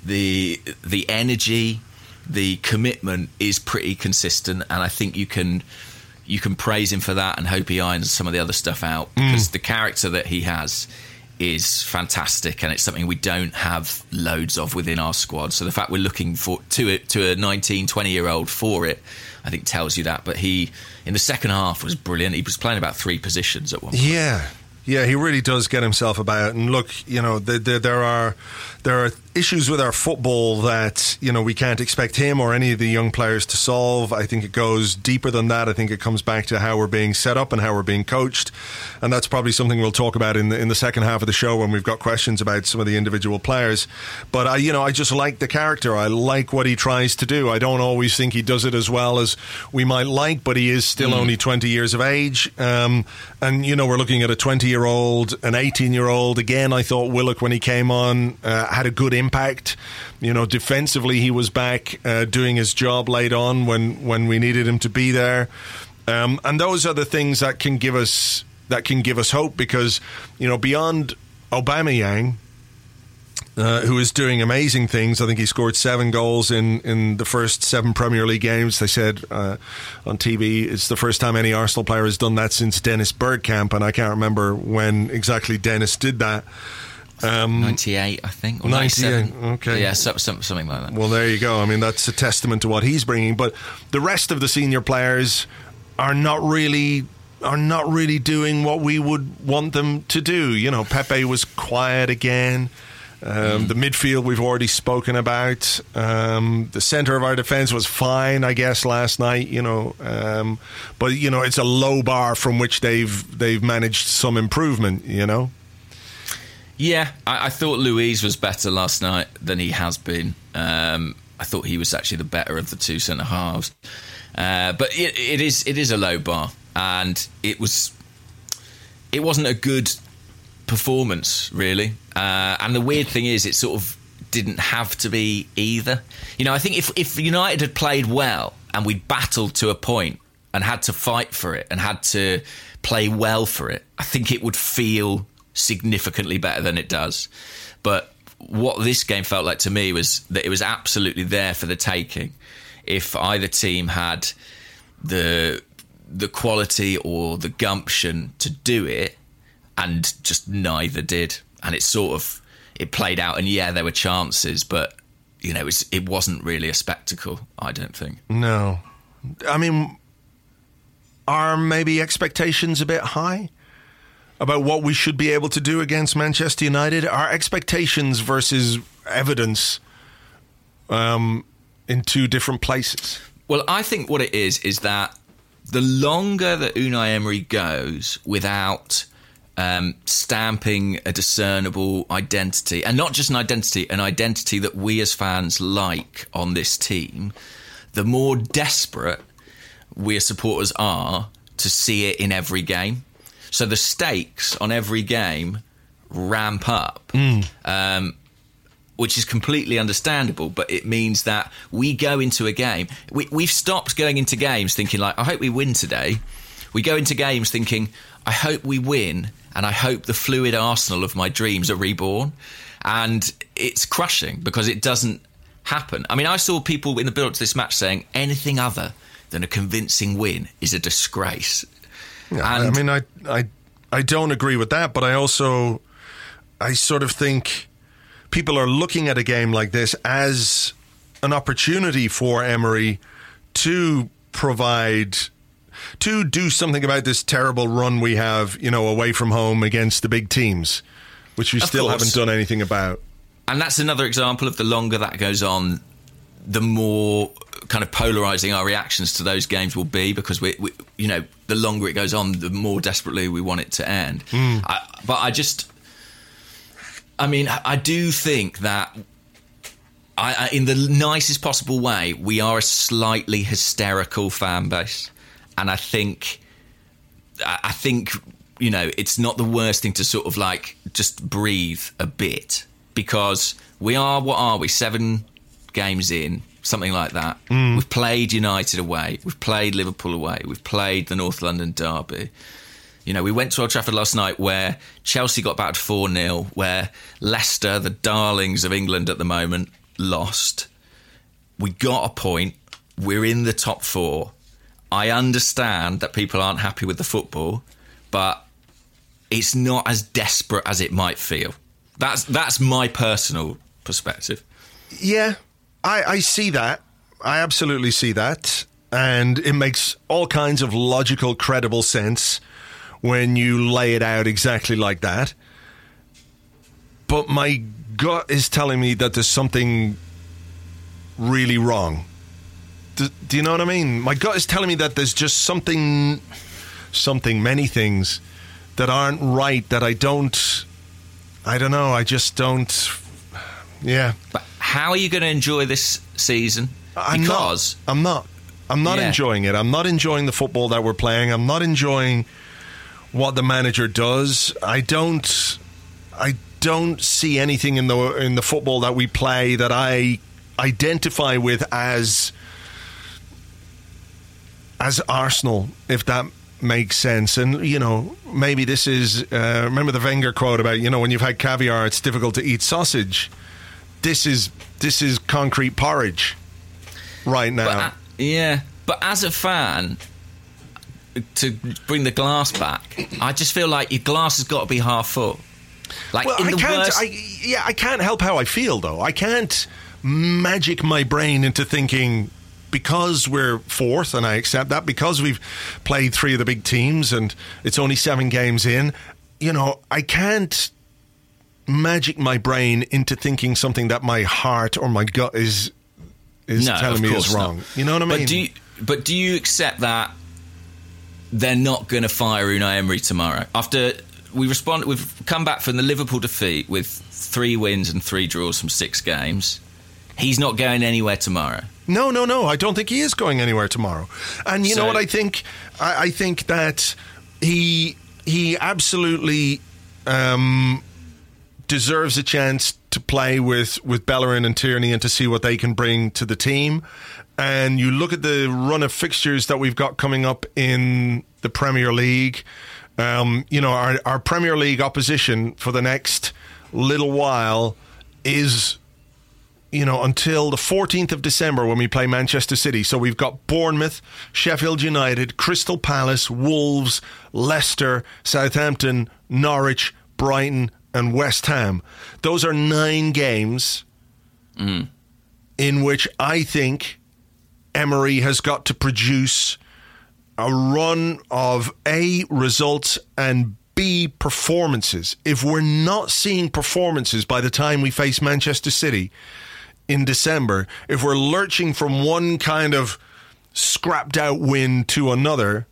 the the energy, the commitment is pretty consistent, and I think you can you can praise him for that and hope he irons some of the other stuff out because mm. the character that he has is fantastic and it's something we don't have loads of within our squad. So the fact we're looking for to it to a 19 20 year old for it i think tells you that. But he in the second half was brilliant. He was playing about three positions at one point. Yeah. Yeah, he really does get himself about. And look, you know, the, the, there are there are issues with our football that you know we can't expect him or any of the young players to solve. I think it goes deeper than that. I think it comes back to how we're being set up and how we're being coached, and that's probably something we'll talk about in the, in the second half of the show when we've got questions about some of the individual players. But I, you know, I just like the character. I like what he tries to do. I don't always think he does it as well as we might like, but he is still mm. only 20 years of age. Um, and you know, we're looking at a 20 year old, an 18 year old. Again, I thought Willock when he came on uh, had a good impact. You know, defensively, he was back uh, doing his job late on when when we needed him to be there. Um, and those are the things that can give us that can give us hope because you know beyond Aubameyang, uh, who is doing amazing things. I think he scored seven goals in, in the first seven Premier League games. They said uh, on TV it's the first time any Arsenal player has done that since Dennis Bergkamp, and I can't remember when exactly Dennis did that. Um, 98, I think. Or 98, okay. Yeah, so, so, something like that. Well, there you go. I mean, that's a testament to what he's bringing. But the rest of the senior players are not really are not really doing what we would want them to do. You know, Pepe was quiet again. Um, mm. The midfield we've already spoken about. Um, the center of our defense was fine, I guess, last night. You know, um, but you know it's a low bar from which they've they've managed some improvement. You know. Yeah, I, I thought Luiz was better last night than he has been. Um, I thought he was actually the better of the two centre halves. Uh, but it, it is it is a low bar, and it was it wasn't a good performance really. Uh, and the weird thing is, it sort of didn't have to be either. You know, I think if if United had played well and we battled to a point and had to fight for it and had to play well for it, I think it would feel significantly better than it does. But what this game felt like to me was that it was absolutely there for the taking. If either team had the the quality or the gumption to do it, and just neither did, and it sort of it played out. And yeah, there were chances, but you know, it, it wasn't really a spectacle. I don't think. No, I mean, are maybe expectations a bit high? About what we should be able to do against Manchester United? Our expectations versus evidence um, in two different places. Well, I think what it is is that the longer that Unai Emery goes without um, stamping a discernible identity, and not just an identity, an identity that we as fans like on this team, the more desperate we as supporters are to see it in every game. So the stakes on every game ramp up. Mm. Um, which is completely understandable, but it means that we go into a game. We, we've stopped going into games thinking, like, I hope we win today. We go into games thinking, I hope we win, and I hope the fluid arsenal of my dreams are reborn. And it's crushing because it doesn't happen. I mean, I saw people in the build up to this match saying anything other than a convincing win is a disgrace. Yeah, I mean, I, I, I don't agree with that, but I also, I sort of think people are looking at a game like this as an opportunity for Emery to provide to do something about this terrible run we have, you know, away from home against the big teams, which we of still course. haven't done anything about. And that's another example of the longer that goes on, the more kind of polarizing our reactions to those games will be because we, we you know, the longer it goes on, the more desperately we want it to end. Mm. I, but I just, I mean, I do think that. I, I, in the nicest possible way, we are a slightly hysterical fan base, and I think, I think you know, it's not the worst thing to sort of like just breathe a bit because we are, what are we, seven games in, something like that. Mm. We've played United away, we've played Liverpool away, we've played the North London Derby. You know, we went to Old Trafford last night where Chelsea got battered 4 0, where Leicester, the darlings of England at the moment, lost. We got a point. We're in the top four. I understand that people aren't happy with the football, but it's not as desperate as it might feel. That's that's my personal perspective. Yeah, I, I see that. I absolutely see that. And it makes all kinds of logical, credible sense when you lay it out exactly like that. But my gut is telling me that there's something really wrong. Do, do you know what I mean? My gut is telling me that there's just something, something, many things that aren't right that I don't, I don't know, I just don't, yeah. But how are you going to enjoy this season? I'm because not, I'm not. I'm not Yeah. enjoying it. I'm not enjoying the football that we're playing. I'm not enjoying what the manager does. I don't. I don't see anything in the in the football that we play that I identify with as as Arsenal, if that makes sense. And you know, maybe this is uh, remember the Wenger quote about you know when you've had caviar, it's difficult to eat sausage. This is this is concrete porridge right now. But, uh, yeah, but as a fan, to bring the glass back, I just feel like your glass has got to be half full. Like Well, in I the can't. worst, I, yeah, I can't help how I feel though. I can't magic my brain into thinking because we're fourth, and I accept that because we've played three of the big teams, and it's only seven games in. You know, I can't magic my brain into thinking something that my heart or my gut is is no, telling me is wrong. not. You know what I mean? But do you, but do you accept that they're not going to fire Unai Emery tomorrow after we respond? We've come back from the Liverpool defeat with three wins and three draws from six games. He's not going anywhere tomorrow. No, no, no. I don't think he is going anywhere tomorrow. And you know what I think? I, I think that he he absolutely um, deserves a chance to play with with Bellerin and Tierney and to see what they can bring to the team. And you look at the run of fixtures that we've got coming up in the Premier League. Um, you know, our, our Premier League opposition for the next little while is you know, until the 14th of December when we play Manchester City. So we've got Bournemouth, Sheffield United, Crystal Palace, Wolves, Leicester, Southampton, Norwich, Brighton, and West Ham. Those are nine games in which I think Emery has got to produce a run of A, results, and B, performances. If we're not seeing performances by the time we face Manchester City in December, if we're lurching from one kind of scrapped out win to another,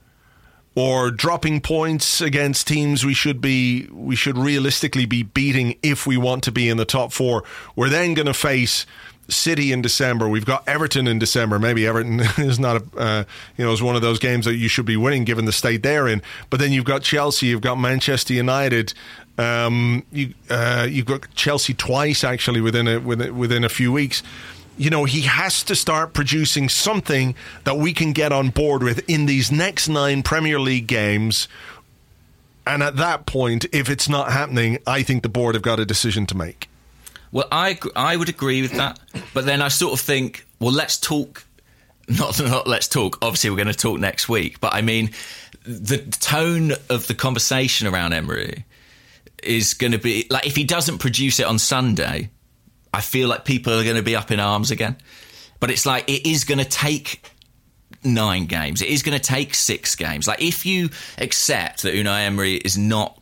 or dropping points against teams we should be we should realistically be beating if we want to be in the top four. We're then going to face City in December. We've got Everton in December. Maybe Everton is not a uh, you know is one of those games that you should be winning given the state they're in. But then you've got Chelsea, you've got Manchester United. Um, you uh, you've got Chelsea twice actually within a within, within a few weeks you know, he has to start producing something that we can get on board with in these next nine Premier League games. And at that point, if it's not happening, I think the board have got a decision to make. Well, I I would agree with that, but then I sort of think, well, let's talk. Not not let's talk. Obviously, we're going to talk next week, but I mean, the tone of the conversation around Emery is going to be like if he doesn't produce it on Sunday, I feel like people are going to be up in arms again. But it's like it is going to take nine games. It is going to take six games. Like if you accept that Unai Emery is not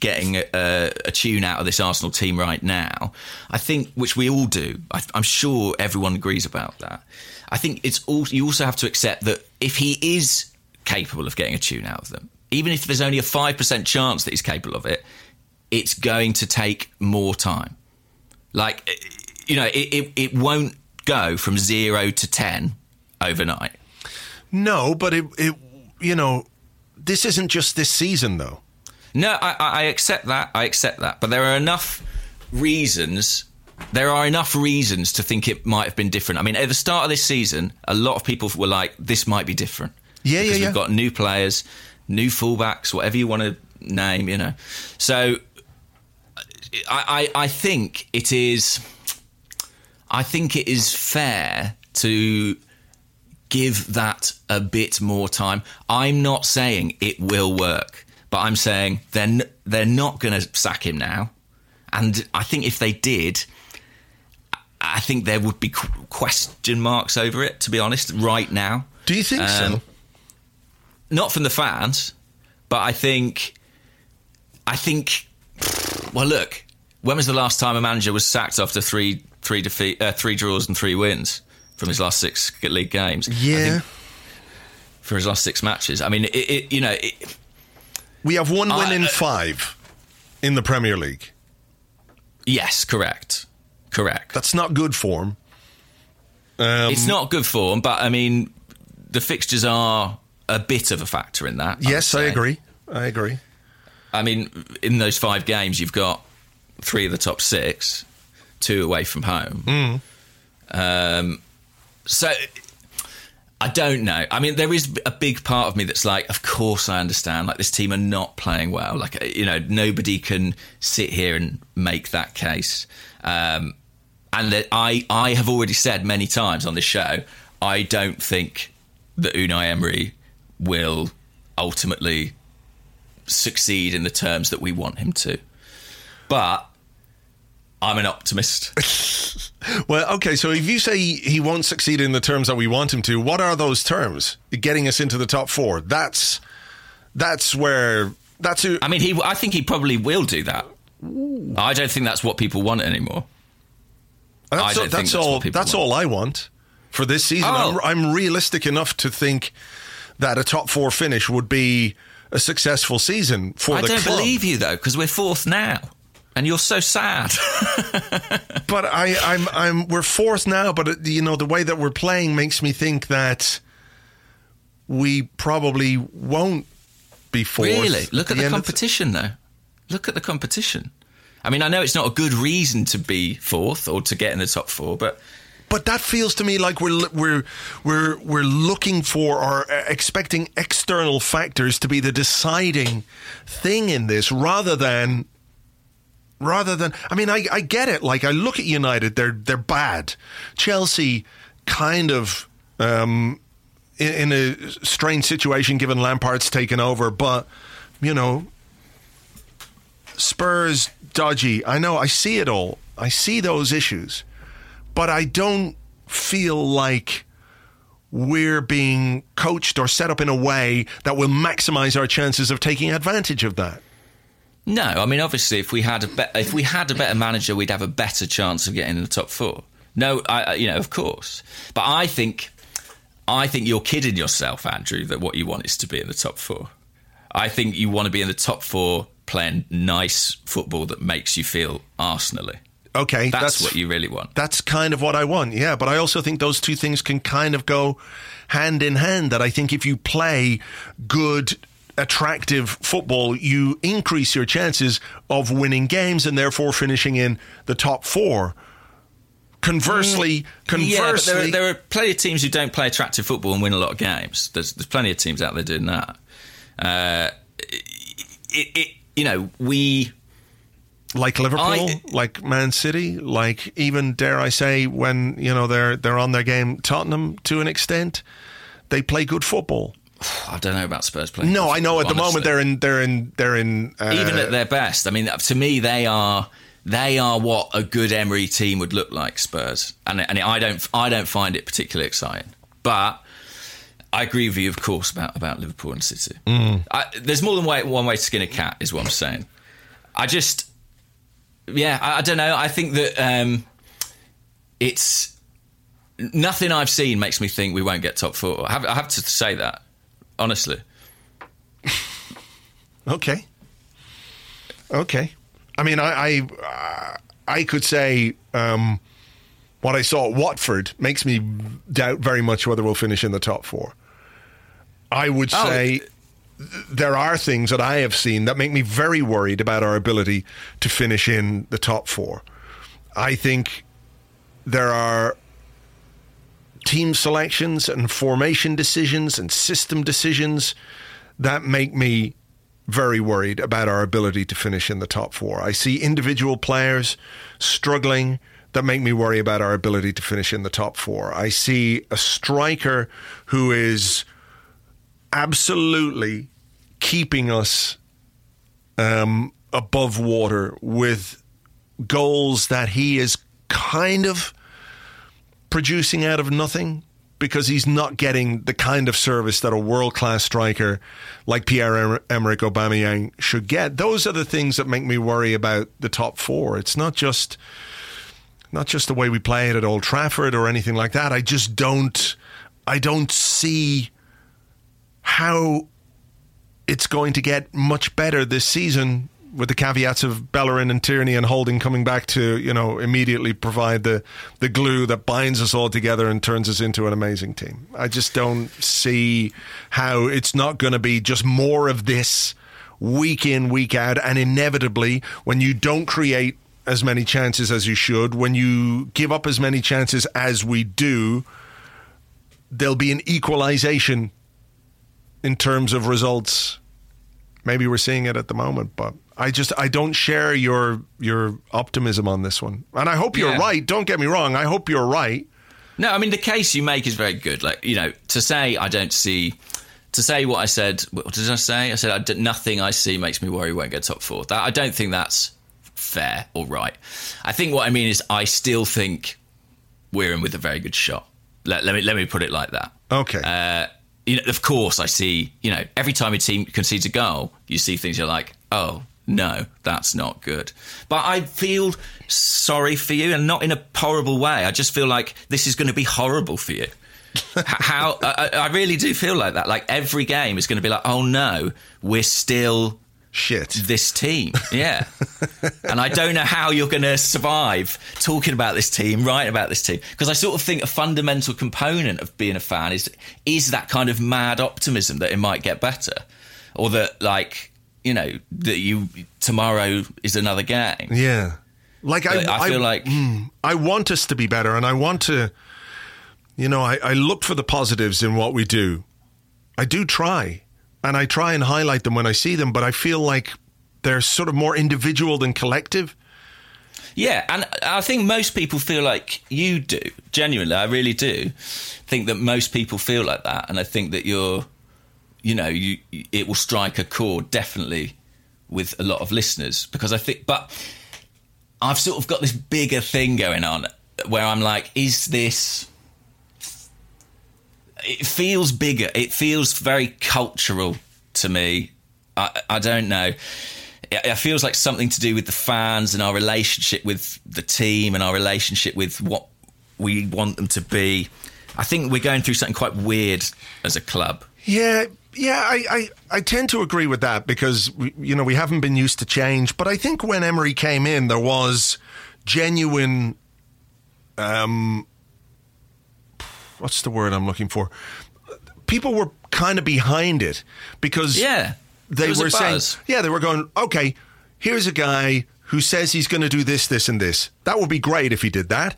getting a, a, tune out of this Arsenal team right now, I think, which we all do. I, I'm sure everyone agrees about that. I think it's all. You also have to accept that if he is capable of getting a tune out of them, even if there's only a five percent chance that he's capable of it, it's going to take more time. Like, eh, you know, it, it, it won't go from zero to 10 overnight. No, but it, it you know, this isn't just this season, though. No, I, I accept that. I accept that. But there are enough reasons. There are enough reasons to think it might have been different. I mean, at the start of this season, a lot of people were like, "This might be different." Yeah, yeah, because yeah. We've got new players, new fullbacks, whatever you want to name. You know, so I, I, I think it is. I think it is fair to give that a bit more time. I'm not saying it will work, but I'm saying they're n- they're not going to sack him now. And I think if they did, I think there would be qu- question marks over it. To be honest, right now, Do you think so? Um, not from the fans, but I think, I think. Well, look, when was the last time a manager was sacked after three three defeat uh, three draws and three wins from his last six league games? I Yeah. think for his last six matches. I mean, it, it, you know, it, We have one win I- in uh, five in the Premier League. yes, correct, correct. That's not good form. Um, it's not good form, but I mean, the fixtures are a bit of a factor in that. would yes, I agree. I agree. I mean, in those five games, you've got three of the top six, two away from home. Um, so I don't know. I mean, there is a big part of me that's like, of course, I understand. Like this team are not playing well. Like uh, you know, nobody can sit here and make that case. Um, and that I, I have already said many times on this show, I don't think that Unai Emery will ultimately succeed in the terms that we want him to. But I'm an optimist. Well, okay. So if you say he won't succeed in the terms that we want him to, what are those terms? Getting us into the top four. That's that's where that's who. I mean, he. I think he probably will do that. I don't think that's what people want anymore. That's, I all, don't think that's that's all. That's want. all I want for this season. Oh. I'm, I'm realistic enough to think that a top four finish would be a successful season for I the club. I don't believe you though, because we're fourth now, and you're so sad. But I, I'm, I'm. We're fourth now, but uh, you know the way that we're playing makes me think that we probably won't be fourth. really? Look at the of competition, though. Look at the competition. I mean, I know it's not a good reason to be fourth or to get in the top four, but But that feels to me like we're we're we're we're looking for or uh, expecting external factors to be the deciding thing in this, rather than rather than. I mean, I, I get it. Like I look at United, they're they're bad. Chelsea, kind of. Um, in, in a strange situation, given Lampard's taken over, but you know, Spurs dodgy. I know. I see it all. I see those issues but I don't feel like we're being coached or set up in a way that will maximize our chances of taking advantage of that. no. I mean, obviously, if we had a be- if we had a better manager, we'd have a better chance of getting in the top four. No, I, you know, of course, but I think I think you're kidding yourself, Andrew, that what you want is to be in the top four. I think you want to be in the top four playing nice football that makes you feel Arsenally. Okay, That's, what you really want. That's kind of what I want, yeah. But I also think those two things can kind of go hand in hand. That I think if you play good, attractive football, you increase your chances of winning games and therefore finishing in the top four. Conversely, Mm, Yeah, but there are, conversely, there are plenty of teams who don't play attractive football and win a lot of games. There's, there's plenty of teams out there doing that. Uh, it, it, you know, we like Liverpool, I- like Man City, like even dare I say when you know they're they're on their game, Tottenham to an extent, they play good football. I don't know about Spurs playing. No, I know at the moment they're in they're in they're in uh, even at their best. I mean, to me, they are they are what a good Emery team would look like. Spurs, and and I don't I don't find it particularly exciting, but. I agree with you, of course, about, about Liverpool and City. Mm. I, there's more than way, one way to skin a cat, is what I'm saying. I just, yeah, I, I don't know. I think that um, it's nothing I've seen makes me think we won't get top four. I have, I have to say that honestly. Okay. Okay. I mean, I I, uh, I could say um, what I saw at Watford makes me doubt very much whether we'll finish in the top four. I would Oh, say there are things that I have seen that make me very worried about our ability to finish in the top four. I think there are team selections and formation decisions and system decisions that make me very worried about our ability to finish in the top four. I see individual players struggling that make me worry about our ability to finish in the top four. I see a striker who is absolutely keeping us um, above water with goals that he is kind of producing out of nothing because he's not getting the kind of service that a world class striker like Pierre Emerick Aubameyang should get. Those are the things that make me worry about the top four. It's not just not just the way we play it at Old Trafford or anything like that. I just don't I don't see how it's going to get much better this season with the caveats of Bellerin and Tierney and Holding coming back to, you know, immediately provide the, the glue that binds us all together and turns us into an amazing team. I just don't see how it's not going to be just more of this week in, week out. And inevitably, when you don't create as many chances as you should, when you give up as many chances as we do, there'll be an equalization in terms of results. Maybe we're seeing it at the moment, but I just I don't share your your optimism on this one. And I hope you're Yeah. right. Don't get me wrong. I hope you're right. No, I mean the case you make is very good. Like you know, to say I don't see, to say what I said. What did I say? I said I d nothing I see makes me worry we won't get top four. That I don't think that's fair or right. I think what I mean is I still think we're in with a very good shot. Let, let me let me put it like that. Okay. Uh, you know, of course, I see. You know, every time a team concedes a goal, you see things you're like, oh no, that's not good. But I feel sorry for you, and not in a horrible way. I just feel like this is going to be horrible for you. How I, I I really do feel like that. Like every game is going to be like, oh no, we're still Shit. this team. Yeah. and I don't know how you're going to survive talking about this team, writing about this team. Because I sort of think a fundamental component of being a fan is is that kind of mad optimism that it might get better. Or that, like, you know, that you tomorrow is another game. Yeah. Like I, I feel like mm, I want us to be better, and I want to. You know, I, I look for the positives in what we do. I do try, and I try and highlight them when I see them. But I feel like they're sort of more individual than collective. Yeah, and I think most people feel like you do. Genuinely, I really do think that most people feel like that, and I think that you're, you know, you it will strike a chord definitely with a lot of listeners because I think, but I've sort of got this bigger thing going on where I'm like, is this? It feels bigger. It feels very cultural to me. I, I don't know. It, it feels like something to do with the fans and our relationship with the team and our relationship with what we want them to be. I think we're going through something quite weird as a club. Yeah, yeah, I, I, I tend to agree with that because we, you know we haven't been used to change. But I think when Emery came in, there was genuine, um, what's the word I'm looking for? People were kind of behind it because Yeah, they there was a were saying, yeah, they were going, okay, here's a guy who says he's going to do this, this, and this. That would be great if he did that.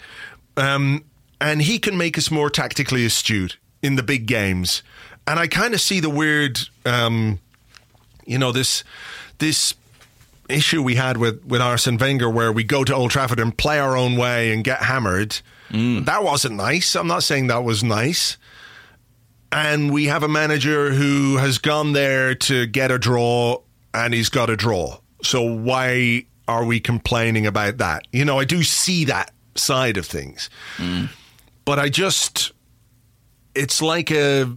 Um, and he can make us more tactically astute in the big games. And I kind of see the weird, um, you know, this this issue we had with with Arsene Wenger, where we go to Old Trafford and play our own way and get hammered. Mm. That wasn't nice. I'm not saying that was nice. And we have a manager who has gone there to get a draw, and he's got a draw. So why are we complaining about that? You know, I do see that side of things, mm. but I just it's like a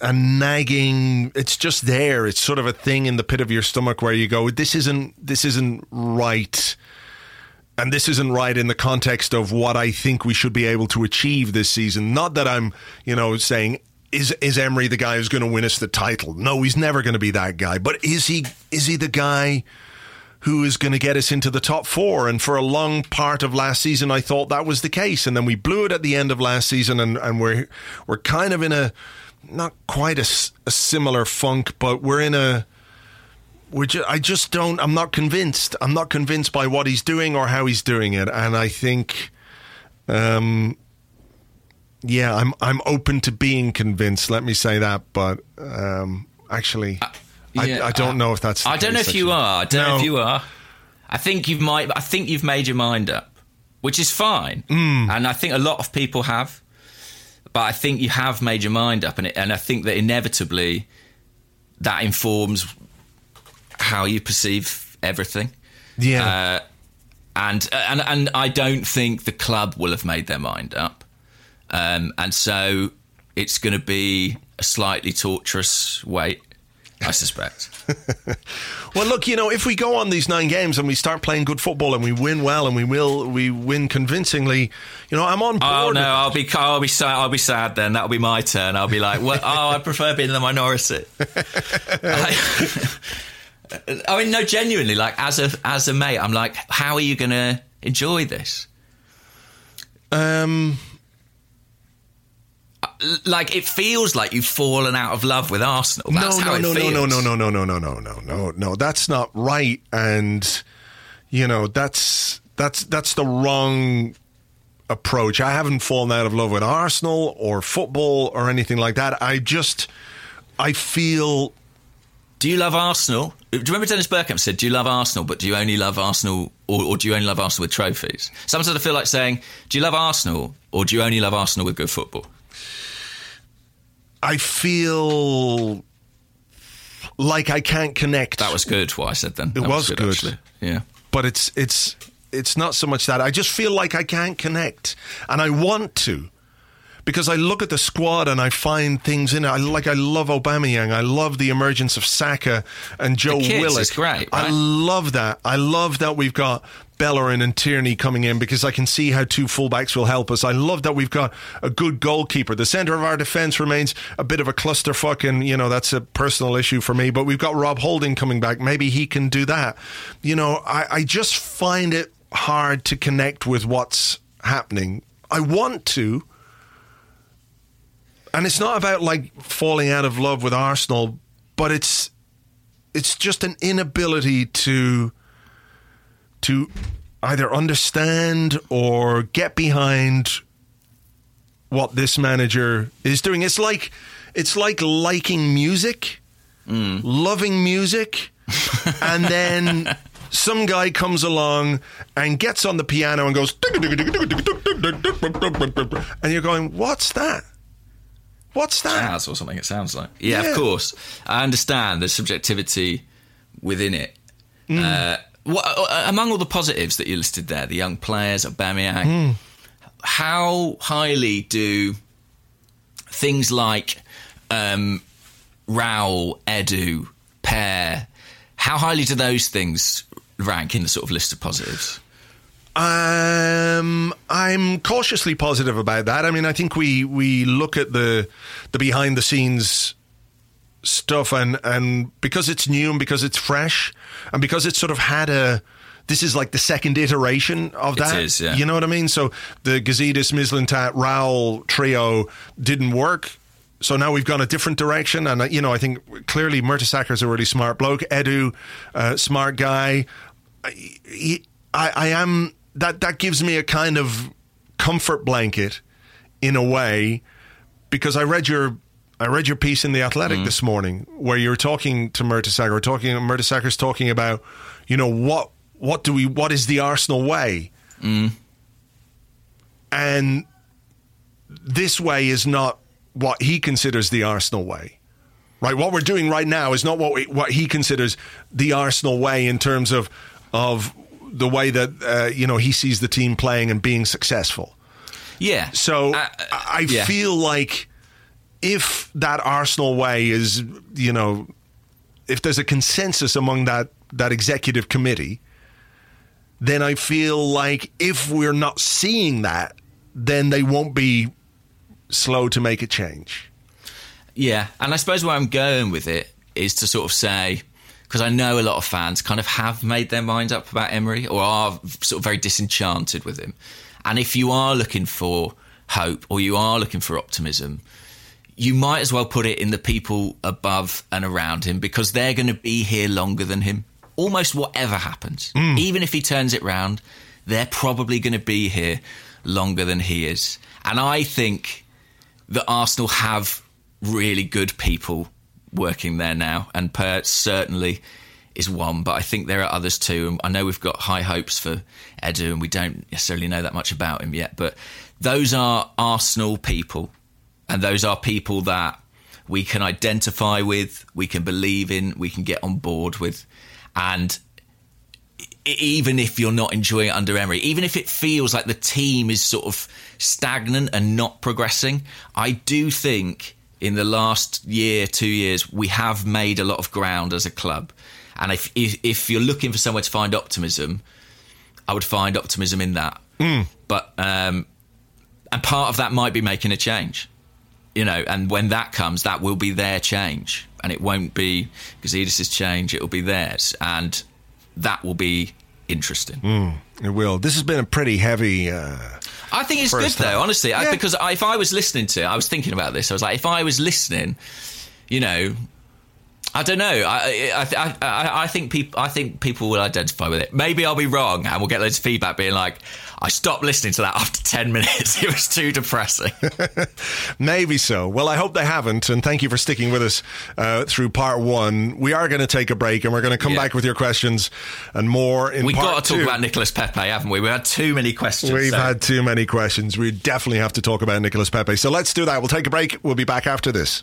a nagging it's just there. It's sort of a thing in the pit of your stomach where you go this isn't this isn't right. And this isn't right in the context of what I think we should be able to achieve this season. Not that I'm you know saying is is Emery the guy who's going to win us the title? No he's never going to be that guy. But is he is he the guy who is going to get us into the top four. And for a long part of last season, I thought that was the case. And then we blew it at the end of last season, and, and we're we're kind of in a not quite a similar funk, but we're in a. We're ju- I just don't. I'm not convinced. I'm not convinced by what he's doing or how he's doing it, and I think, um, yeah, I'm I'm open to being convinced. Let me say that, but um, actually, Yeah, I, I don't uh, know if that's. the I don't know if you are. I don't know if you are. I think you might. I think you've made your mind up, which is fine, Hmm. and I think a lot of people have. But I think you have made your mind up, and it, and I think that inevitably that informs how you perceive everything. Yeah. Uh, and and and I don't think the club will have made their mind up, um, and so it's going to be a slightly torturous wait, I suspect. Well, look, you know, if we go on these nine games and we start playing good football and we win well and we will, we win convincingly, you know, I'm on board. Oh no. I'll be I'll be sad. I'll be sad then. That'll be my turn. I'll be like, well, oh, I prefer being the minority. I, I mean, no, genuinely, like as a as a mate, I'm like, how are you going to enjoy this? Um, Like, it feels like you've fallen out of love with Arsenal. That's no, how no, no, no, feels. no, no, no, no, no, no, no, no, no. That's not right, and you know, that's that's that's the wrong approach. I haven't fallen out of love with Arsenal or football or anything like that. I just, I feel Do you love Arsenal? Do you remember Dennis Bergkamp said, "Do you love Arsenal, but do you only love Arsenal, or, or do you only love Arsenal with trophies?" Sometimes I feel like saying, "Do you love Arsenal, or do you only love Arsenal with good football?" I feel like I can't connect. That was good. What I said then. That was good. actually. Yeah. but it's it's it's not so much that I just feel like I can't connect, and I want to, because I look at the squad and I find things in it. I like I love Aubameyang. I love the emergence of Saka and Joe Willock. is great, I love that. I love that we've got Bellerin and Tierney coming in because I can see how two fullbacks will help us. I love that we've got a good goalkeeper. The centre of our defence remains a bit of a clusterfuck, and you know that's a personal issue for me. But we've got Rob Holding coming back. Maybe he can do that. You know, I, I just find it hard to connect with what's happening. I want to. And it's not about like falling out of love with Arsenal, but it's it's just an inability to to either understand or get behind what this manager is doing. It's like it's like liking music, mm. loving music, and then some guy comes along and gets on the piano and goes and you're going, "What's that? What's that?" Jazz or something. It sounds like. Yeah, Yeah. of course. I understand. There's subjectivity within it. Mm. Uh, what, uh, among all the positives that you listed there, the young players, Aubameyang, Mm. how highly do things like um, Raul, Edu, Per, how highly do those things rank in the sort of list of positives? Um, I'm cautiously positive about that. I mean, I think we we look at the the behind the scenes stuff, and and because it's new and because it's fresh, and because it's sort of had a. This is like the second iteration of that. that. is, yeah. You know what I mean? So the Gazidis, Mislintat, Raul trio didn't work. So now we've gone a different direction, and uh, you know I think clearly Mertesacker a really smart bloke. Edu, uh, smart guy. I, I, I am that that gives me a kind of comfort blanket in a way because I read your I read your piece in the Athletic mm. this morning where you're talking to Mertesacker, talking Mertesacker's talking about you know what what do we what is the Arsenal way, mm. and this way is not what he considers the Arsenal way. Right, what we're doing right now is not what we, what he considers the Arsenal way in terms of of the way that uh, you know he sees the team playing and being successful. Yeah. So Uh, I yeah. feel like if that Arsenal way is, you know, if there's a consensus among that that executive committee, then I feel like if we're not seeing that, then they won't be slow to make a change. Yeah, and I suppose where I'm going with it is to sort of say because I know a lot of fans kind of have made their mind up about Emery or are sort of very disenchanted with him. And if you are looking for hope or you are looking for optimism, you might as well put it in the people above and around him because they're going to be here longer than him. Almost whatever happens, mm. even if he turns it round, they're probably going to be here longer than he is. And I think that Arsenal have really good people working there now, and Per certainly is one, but I think there are others too. And I know we've got high hopes for Edu, and we don't necessarily know that much about him yet, but those are Arsenal people, and those are people that we can identify with, we can believe in, we can get on board with, and even if you're not enjoying it under Emery, even if it feels like the team is sort of stagnant and not progressing, I do think in the last year, two years, we have made a lot of ground as a club. And if if, if you're looking for somewhere to find optimism, I would find optimism in that. But um, and part of that might be making a change, you know. And when that comes, that will be their change, and it won't be Gazidis' change. It will be theirs, and that will be interesting. It will. This has been a pretty heavy. Uh, I think it's good though, half. honestly, I, because I, if I was listening to it, I was thinking about this. I was like, if I was listening, you know, I don't know. I I, I, I I think people I think people will identify with it. Maybe I'll be wrong, and we'll get loads of feedback being like, I stopped listening to that after ten minutes. It was too depressing. Maybe so. Well, I hope they haven't. And thank you for sticking with us uh, through part one. We are going to take a break and we're going to come Yeah. back with your questions and more in we got to talk two. about Nicolas Pepe, haven't we? We've had too many questions. We've so- had too many questions. We definitely have to talk about Nicolas Pepe. So let's do that. We'll take a break. We'll be back after this.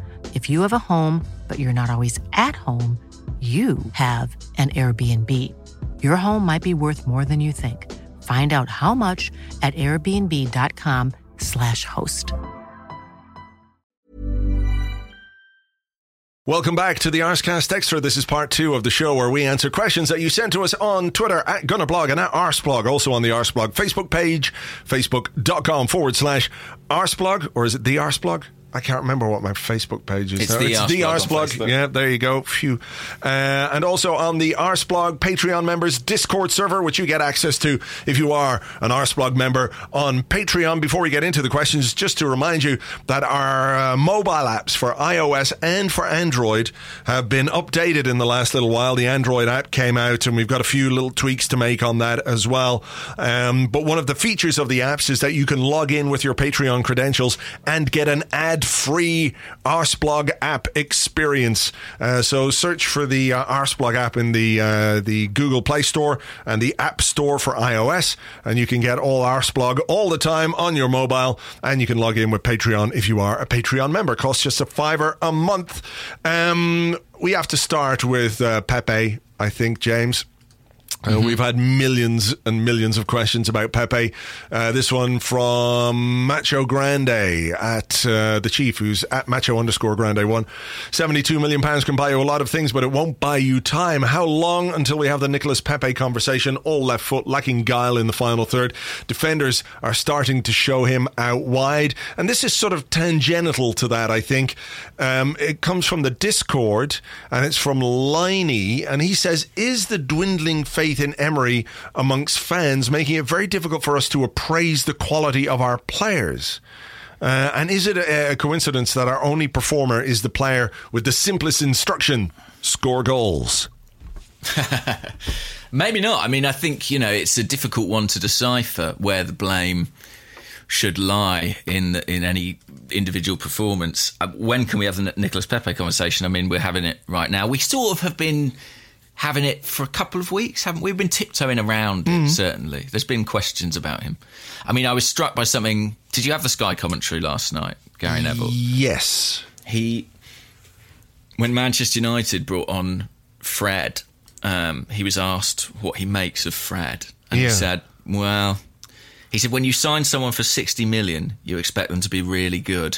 If you have a home, but you're not always at home, you have an Airbnb. Your home might be worth more than you think. Find out how much at airbnb.com/slash host. Welcome back to the Arsecast Extra. This is part two of the show where we answer questions that you sent to us on Twitter at Gunnerblog and at Arseblog, also on the Arseblog Facebook page, facebook.com forward slash Arseblog, or is it the Arseblog? I can't remember what my Facebook page is. It's now. the it's Arseblog the on Arseblog. Facebook. Yeah, there you go. Phew. Uh, and also on the Arseblog Patreon members Discord server, which you get access to if you are an Arseblog member on Patreon. Before we get into the questions, just to remind you that our uh, mobile apps for iOS and for Android have been updated in the last little while. The Android app came out, and we've got a few little tweaks to make on that as well. Um, but one of the features of the apps is that you can log in with your Patreon credentials and get an ad-free Arseblog app experience. Uh, so search for the uh, Arseblog app in the uh, the Google Play Store and the App Store for iOS, and you can get all Arseblog all the time on your mobile, and you can log in with Patreon if you are a Patreon member. Costs just a fiver a month. Um, we have to start with uh, Pepe, I think, James. Uh, we've had millions and millions of questions about Pepe. Uh, this one from Macho Grande at uh, the Chief, who's at Macho underscore Grande one. 72 million pounds can buy you a lot of things, but it won't buy you time. How long until we have the Nicolas Pepe conversation? All left foot, lacking guile in the final third. Defenders are starting to show him out wide. And this is sort of tangential to that, I think. Um, it comes from the Discord, and it's from Liney, and he says, Is the dwindling in Emery amongst fans making it very difficult for us to appraise the quality of our players? Uh, and is it a, a coincidence that our only performer is the player with the simplest instruction score goals? Maybe not. I mean, I think, you know, it's a difficult one to decipher where the blame should lie in the, in any individual performance. Uh, when can we have the Nicolas Pepe conversation? I mean, we're having it right now. We sort of have been having it for a couple of weeks, haven't we? We've been tiptoeing around it, certainly. There's been questions about him. I mean, I was struck by something. Did you have the Sky commentary last night, Gary Neville? Yes. He, when Manchester United brought on Fred, um, he was asked what he makes of Fred, and Yeah. he said, "Well, he said when you sign someone for sixty million, you expect them to be really good."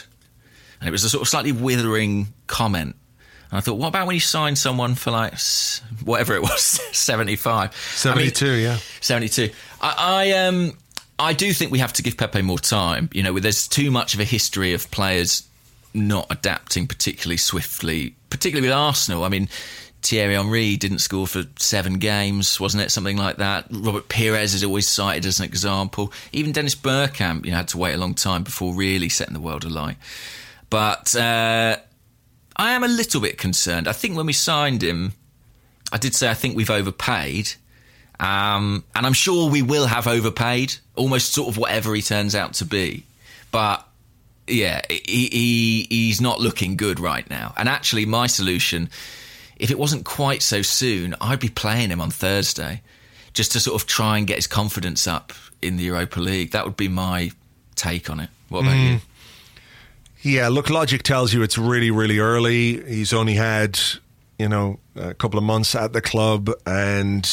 And it was a sort of slightly withering comment. I thought, what about when you sign someone for like whatever it was, seventy-five, I mean, 72, yeah. 72. I, I um I do think we have to give Pepe more time. You know, there's too much of a history of players not adapting particularly swiftly, particularly with Arsenal. I mean, Thierry Henry didn't score for seven games, wasn't it? Something like that. Robert Pires is always cited as an example. Even Dennis Bergkamp, you know, had to wait a long time before really setting the world alight. But uh, I am a little bit concerned. I think when we signed him, I did say I think we've overpaid. Um, and I'm sure we will have overpaid, almost sort of whatever he turns out to be. But yeah, he, he he's not looking good right now. And actually, my solution, if it wasn't quite so soon, I'd be playing him on Thursday, just to sort of try and get his confidence up in the Europa League. That would be my take on it. What about you? Yeah, look, logic tells you it's really, really early. He's only had, you know, a couple of months at the club and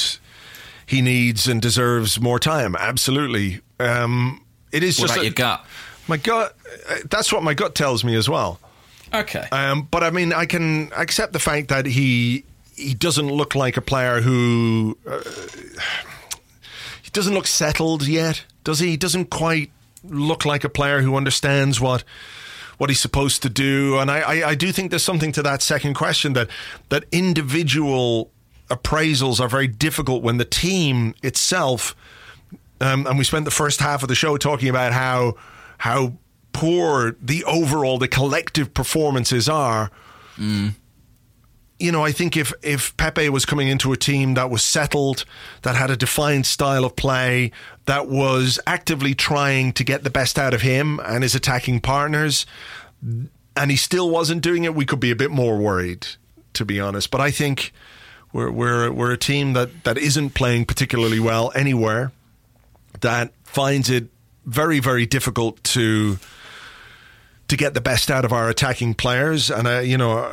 he needs and deserves more time. Absolutely. Um, it is What just about a- your gut? My gut, uh, that's what my gut tells me as well. Okay. Um, but I mean, I can accept the fact that he he doesn't look like a player who uh, he doesn't look settled yet, does he? He doesn't quite look like a player who understands what what he's supposed to do. And I, I, I do think there's something to that second question that that individual appraisals are very difficult when the team itself. Um, and we spent the first half of the show talking about how how poor the overall the collective performances are. You know, I think if if Pepe was coming into a team that was settled, that had a defined style of play, that was actively trying to get the best out of him and his attacking partners, and he still wasn't doing it, we could be a bit more worried, to be honest. But I think we're we're we're a team that that isn't playing particularly well anywhere that finds it very very difficult to to get the best out of our attacking players. And uh, you know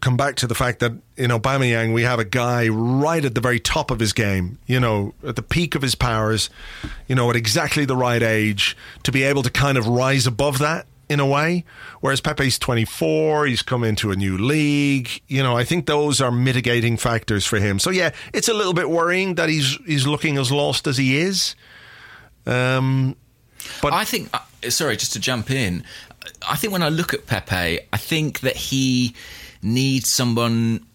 come back to the fact that in Aubameyang we have a guy right at the very top of his game you know at the peak of his powers you know at exactly the right age to be able to kind of rise above that in a way. Whereas Pepe's 24 he's come into a new league. You know I think those are mitigating factors for him. So yeah it's a little bit worrying that he's he's looking as lost as he is. Um but I think, uh, sorry, just to jump in, I think when I look at Pepe, I think that he needs someone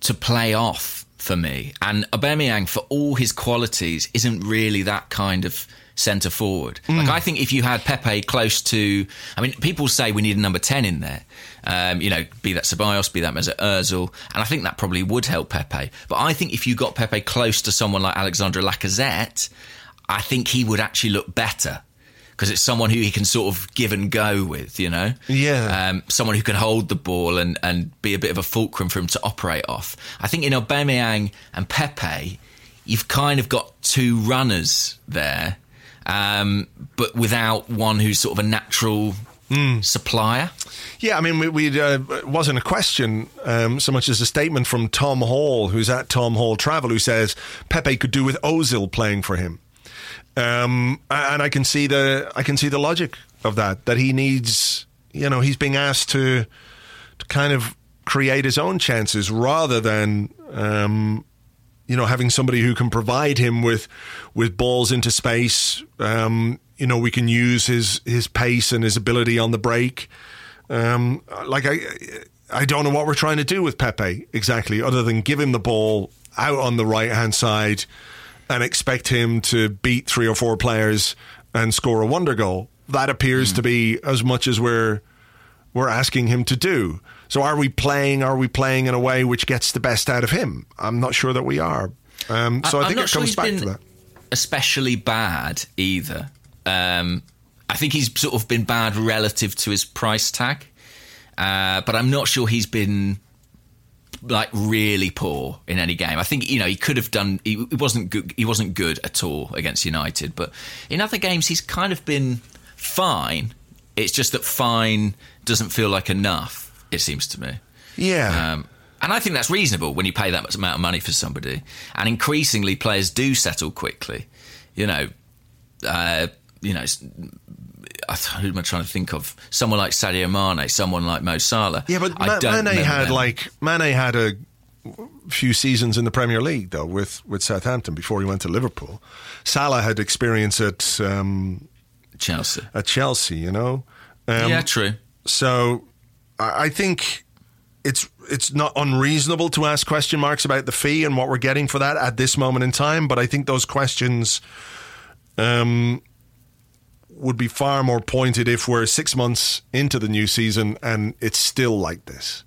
to play off for me. And Aubameyang, for all his qualities, isn't really that kind of centre forward. Like I think if you had Pepe close to, I mean, people say we need a number ten in there. Um, you know, be that Ceballos, be that Mesut Ozil, and I think that probably would help Pepe. But I think if you got Pepe close to someone like Alexandre Lacazette, I think he would actually look better because it's someone who he can sort of give and go with, you know? Yeah. Um, someone who can hold the ball and, and be a bit of a fulcrum for him to operate off. I think in Aubameyang and Pepe, you've kind of got two runners there, um, but without one who's sort of a natural supplier. Yeah, I mean, we, we uh, wasn't a question um, so much as a statement from Tom Hall, who's at Tom Hall Travel, who says Pepe could do with Ozil playing for him, um, and I can see the I can see the logic of that. That he needs, you know, he's being asked to to kind of create his own chances rather than. Um, you know, having somebody who can provide him with with balls into space. Um, you know, we can use his his pace and his ability on the break. Um, like I, I don't know what we're trying to do with Pepe exactly, other than give him the ball out on the right hand side and expect him to beat three or four players and score a wonder goal. That appears to be as much as we're we're asking him to do. So are we playing? Are we playing in a way which gets the best out of him? I'm not sure that we are. Um, so I, I'm think it sure comes he's back been to that. Especially bad either. Um, I think he's sort of been bad relative to his price tag, uh, but I'm not sure he's been like really poor in any game. I think you know he could have done. He, wasn't good. He wasn't good at all against United, but in other games he's kind of been fine. It's just that fine doesn't feel like enough. It seems to me. Yeah. Um, and I think that's reasonable when you pay that much amount of money for somebody. And increasingly, players do settle quickly. You know, uh, you know, s- I th- who am I trying to think of? Someone like Sadio Mane, someone like Mo Salah. Yeah, but Ma- Mane had them. like Mane had a few seasons in the Premier League though with with Southampton before he went to Liverpool. Salah had experience at um, Chelsea. at Chelsea, you know. Um, yeah, true. So I I think it's it's not unreasonable to ask question marks about the fee and what we're getting for that at this moment in time. But I think those questions um, would be far more pointed if we're six months into the new season and it's still like this.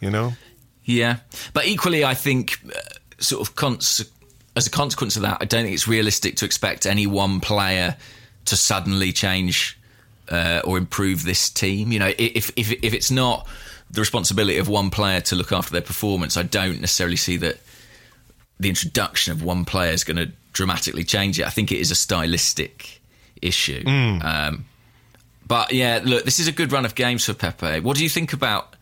You know? Yeah, but equally, I think, uh, sort of, cons- as a consequence of that, I don't think it's realistic to expect any one player to suddenly change uh, or improve this team. You know, if if if it's not the responsibility of one player to look after their performance, I don't necessarily see that the introduction of one player is going to dramatically change it. I think it is a stylistic issue. Um, but yeah, look, this is a good run of games for Pepe. What do you think about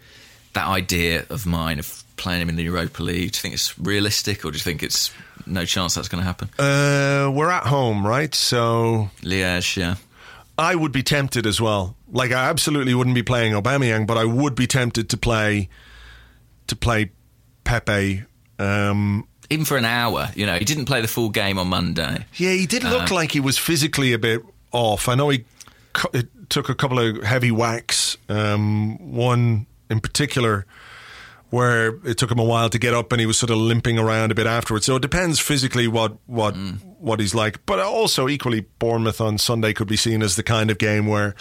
that idea of mine of playing him in the Europa League? Do you think it's realistic, or do you think it's no chance that's going to happen? Uh, we're at home, right? So Liège, yeah. I would be tempted as well. Like I absolutely wouldn't be playing Aubameyang, but I would be tempted to play to play Pepe. Um, Even for an hour, you know, he didn't play the full game on Monday. yeah, he did look like he was physically a bit off. I know he cu- it took a couple of heavy whacks. Um, one in particular where it took him a while to get up and he was sort of limping around a bit afterwards. So it depends physically what what what he's like. But also equally Bournemouth on Sunday could be seen as the kind of game where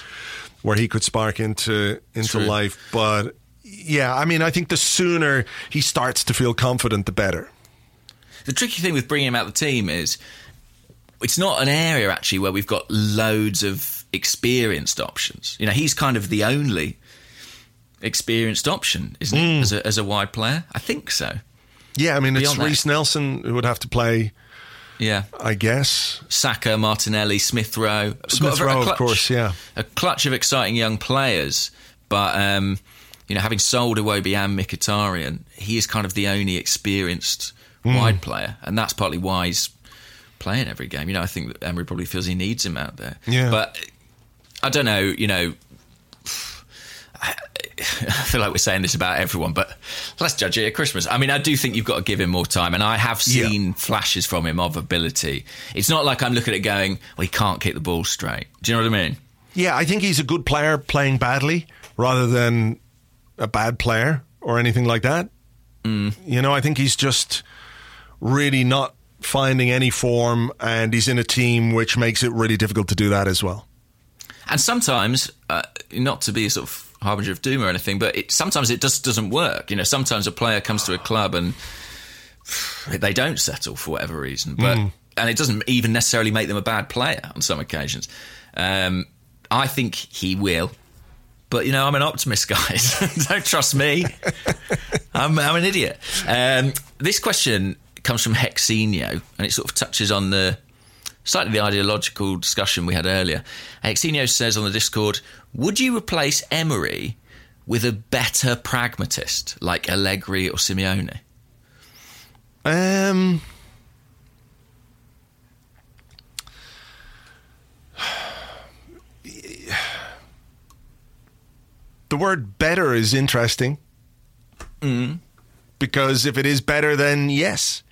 where he could spark into into True. life. But yeah, I mean, I think the sooner he starts to feel confident, the better. The tricky thing with bringing him out the team is it's not an area actually where we've got loads of experienced options. You know, he's kind of the only experienced option, isn't he, as a, as a wide player? I think so. Yeah, I mean, it's Beyond that- Reiss Nelson who would have to play, Yeah. I guess. Saka, Martinelli, Smith Rowe. Smith Rowe, of course, yeah. A clutch of exciting young players, but um, you know, having sold Iwobi and Mkhitaryan, he is kind of the only experienced Hmm. wide player, and that's partly why he's playing every game. You know, I think that Emery probably feels he needs him out there. Yeah. but I don't know. You know. I I feel like we're saying this about everyone, but let's judge it at Christmas. I mean, I do think you've got to give him more time, and I have Yeah. seen flashes from him of ability. It's not like I'm looking at it going, well, he can't kick the ball straight. Do you know what I mean? Yeah, I think he's a good player playing badly rather than a bad player or anything like that. Mm. You know, I think he's just really not finding any form and he's in a team which makes it really difficult to do that as well. And sometimes, uh, not to be a sort of harbinger of doom or anything, but it, sometimes it just doesn't work. You know, sometimes a player comes to a club and they don't settle for whatever reason, but and it doesn't even necessarily make them a bad player on some occasions. Um, I think he will. But you know, I'm an optimist, guys. Don't trust me. I'm, I'm an idiot. Um, this question comes from Hexenio, and it sort of touches on the slightly the ideological discussion we had earlier. Exenio says on the Discord, would you replace Emery with a better pragmatist like Allegri or Simeone? Um, the word better is interesting. Mm. Because if it is better, then yes.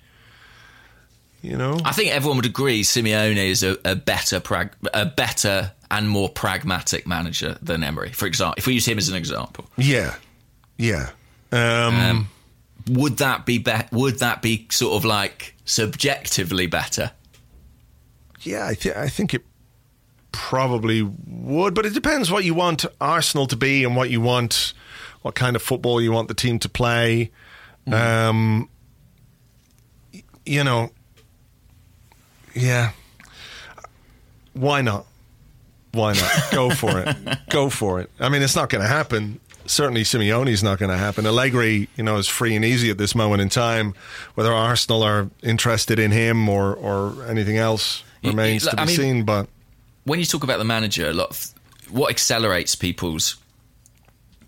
You know? I think everyone would agree Simeone is a, a better prag- a better and more pragmatic manager than Emery. For example, if we use him as an example, Yeah. Yeah. Um, would that be, be- would that be sort of like subjectively better? yeah, I, th- I think it probably would, but it depends what you want Arsenal to be and what you want, what kind of football you want the team to play. Um, you know, yeah. Why not? Why not? Go for it. Go for it. I mean, it's not going to happen. Certainly, Simeone's not going to happen. Allegri, you know, is free and easy at this moment in time. Whether Arsenal are interested in him or, or anything else remains y- to be I mean- seen. But when you talk about the manager, a lot of what accelerates people's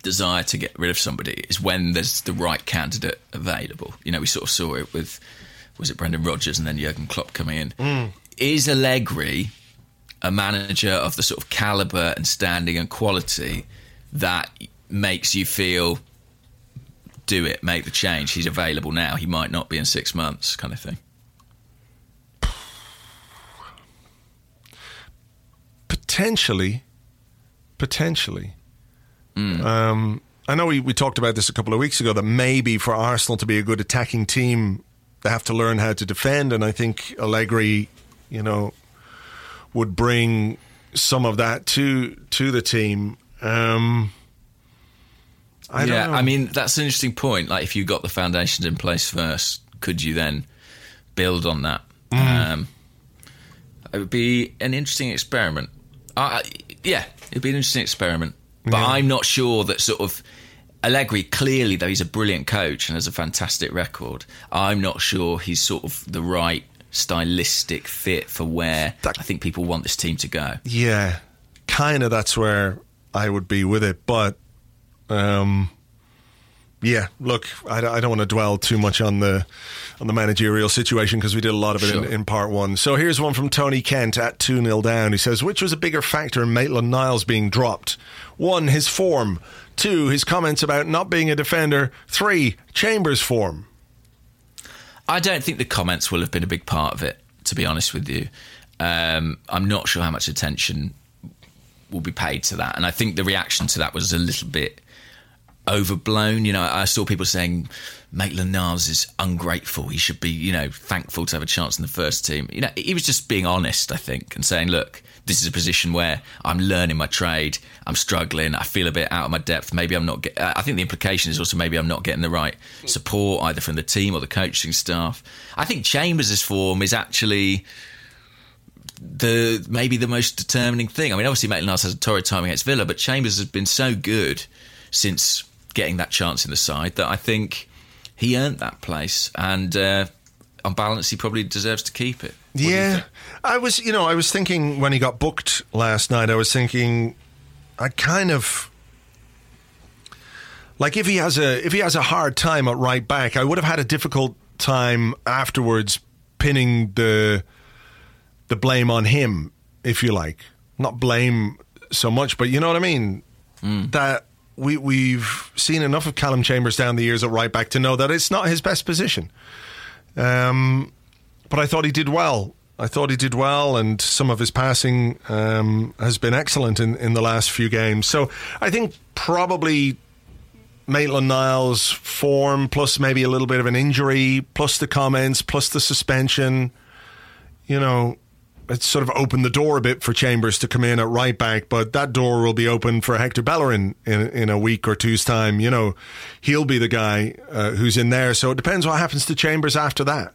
desire to get rid of somebody is when there's the right candidate available. You know, we sort of saw it with was it Brendan Rodgers and then Jurgen Klopp coming in. Is Allegri a manager of the sort of caliber and standing and quality that makes you feel do it, make the change. He's available now. He might not be in six months, kind of thing. potentially, potentially. Um, I know we, we talked about this a couple of weeks ago that maybe for Arsenal to be a good attacking team, have to learn how to defend, and I think Allegri, you know, would bring some of that to to the team. Um, I don't yeah, know. I mean that's an interesting point. Like, if you got the foundations in place first, could you then build on that? Um, it would be an interesting experiment. I yeah, it'd be an interesting experiment. But I'm not sure that sort of Allegri. Clearly, though, he's a brilliant coach and has a fantastic record. I'm not sure he's sort of the right stylistic fit for where That- I think people want this team to go. Yeah, kind of. That's where I would be with it, but um, yeah. Look, I, don't- I don't want to dwell too much on the on the managerial situation because we did a lot of it in, in part one. So here's one from Tony Kent at two 0 down. He says, "Which was a bigger factor in Maitland Niles being dropped? One, his form. Two, his comments about not being a defender. Three, Chambers' form." I don't think the comments will have been a big part of it, to be honest with you. Um, I'm not sure how much attention will be paid to that. And I think the reaction to that was a little bit overblown. You know, I saw people saying Maitland Niles is ungrateful. He should be, you know, thankful to have a chance in the first team. You know, he was just being honest, I think, and saying, look, this is a position where I'm learning my trade. I'm struggling. I feel a bit out of my depth. Maybe I'm not. Get, I think the implication is also maybe I'm not getting the right support either from the team or the coaching staff. I think Chambers' form is actually the maybe the most determining thing. I mean, obviously Maitland Niles has a torrid time against Villa, but Chambers has been so good since getting that chance in the side that I think he earned that place, and uh, on balance, he probably deserves to keep it. What Yeah. I was. You know, I was thinking when he got booked last night. I was thinking, I kind of like if he has a if he has a hard time at right back, I would have had a difficult time afterwards pinning the the blame on him, if you like. Not blame so much, but you know what I mean. That we we've seen enough of Calum Chambers down the years at right back to know that it's not his best position. Um, but I thought he did well. I thought he did well, and some of his passing um, has been excellent in, in the last few games. So I think probably Maitland Niles' form, plus maybe a little bit of an injury, plus the comments, plus the suspension, you know, it's sort of opened the door a bit for Chambers to come in at right back, but that door will be open for Hector Bellerin in in a week or two's time. You know, he'll be the guy uh, who's in there. So it depends what happens to Chambers after that.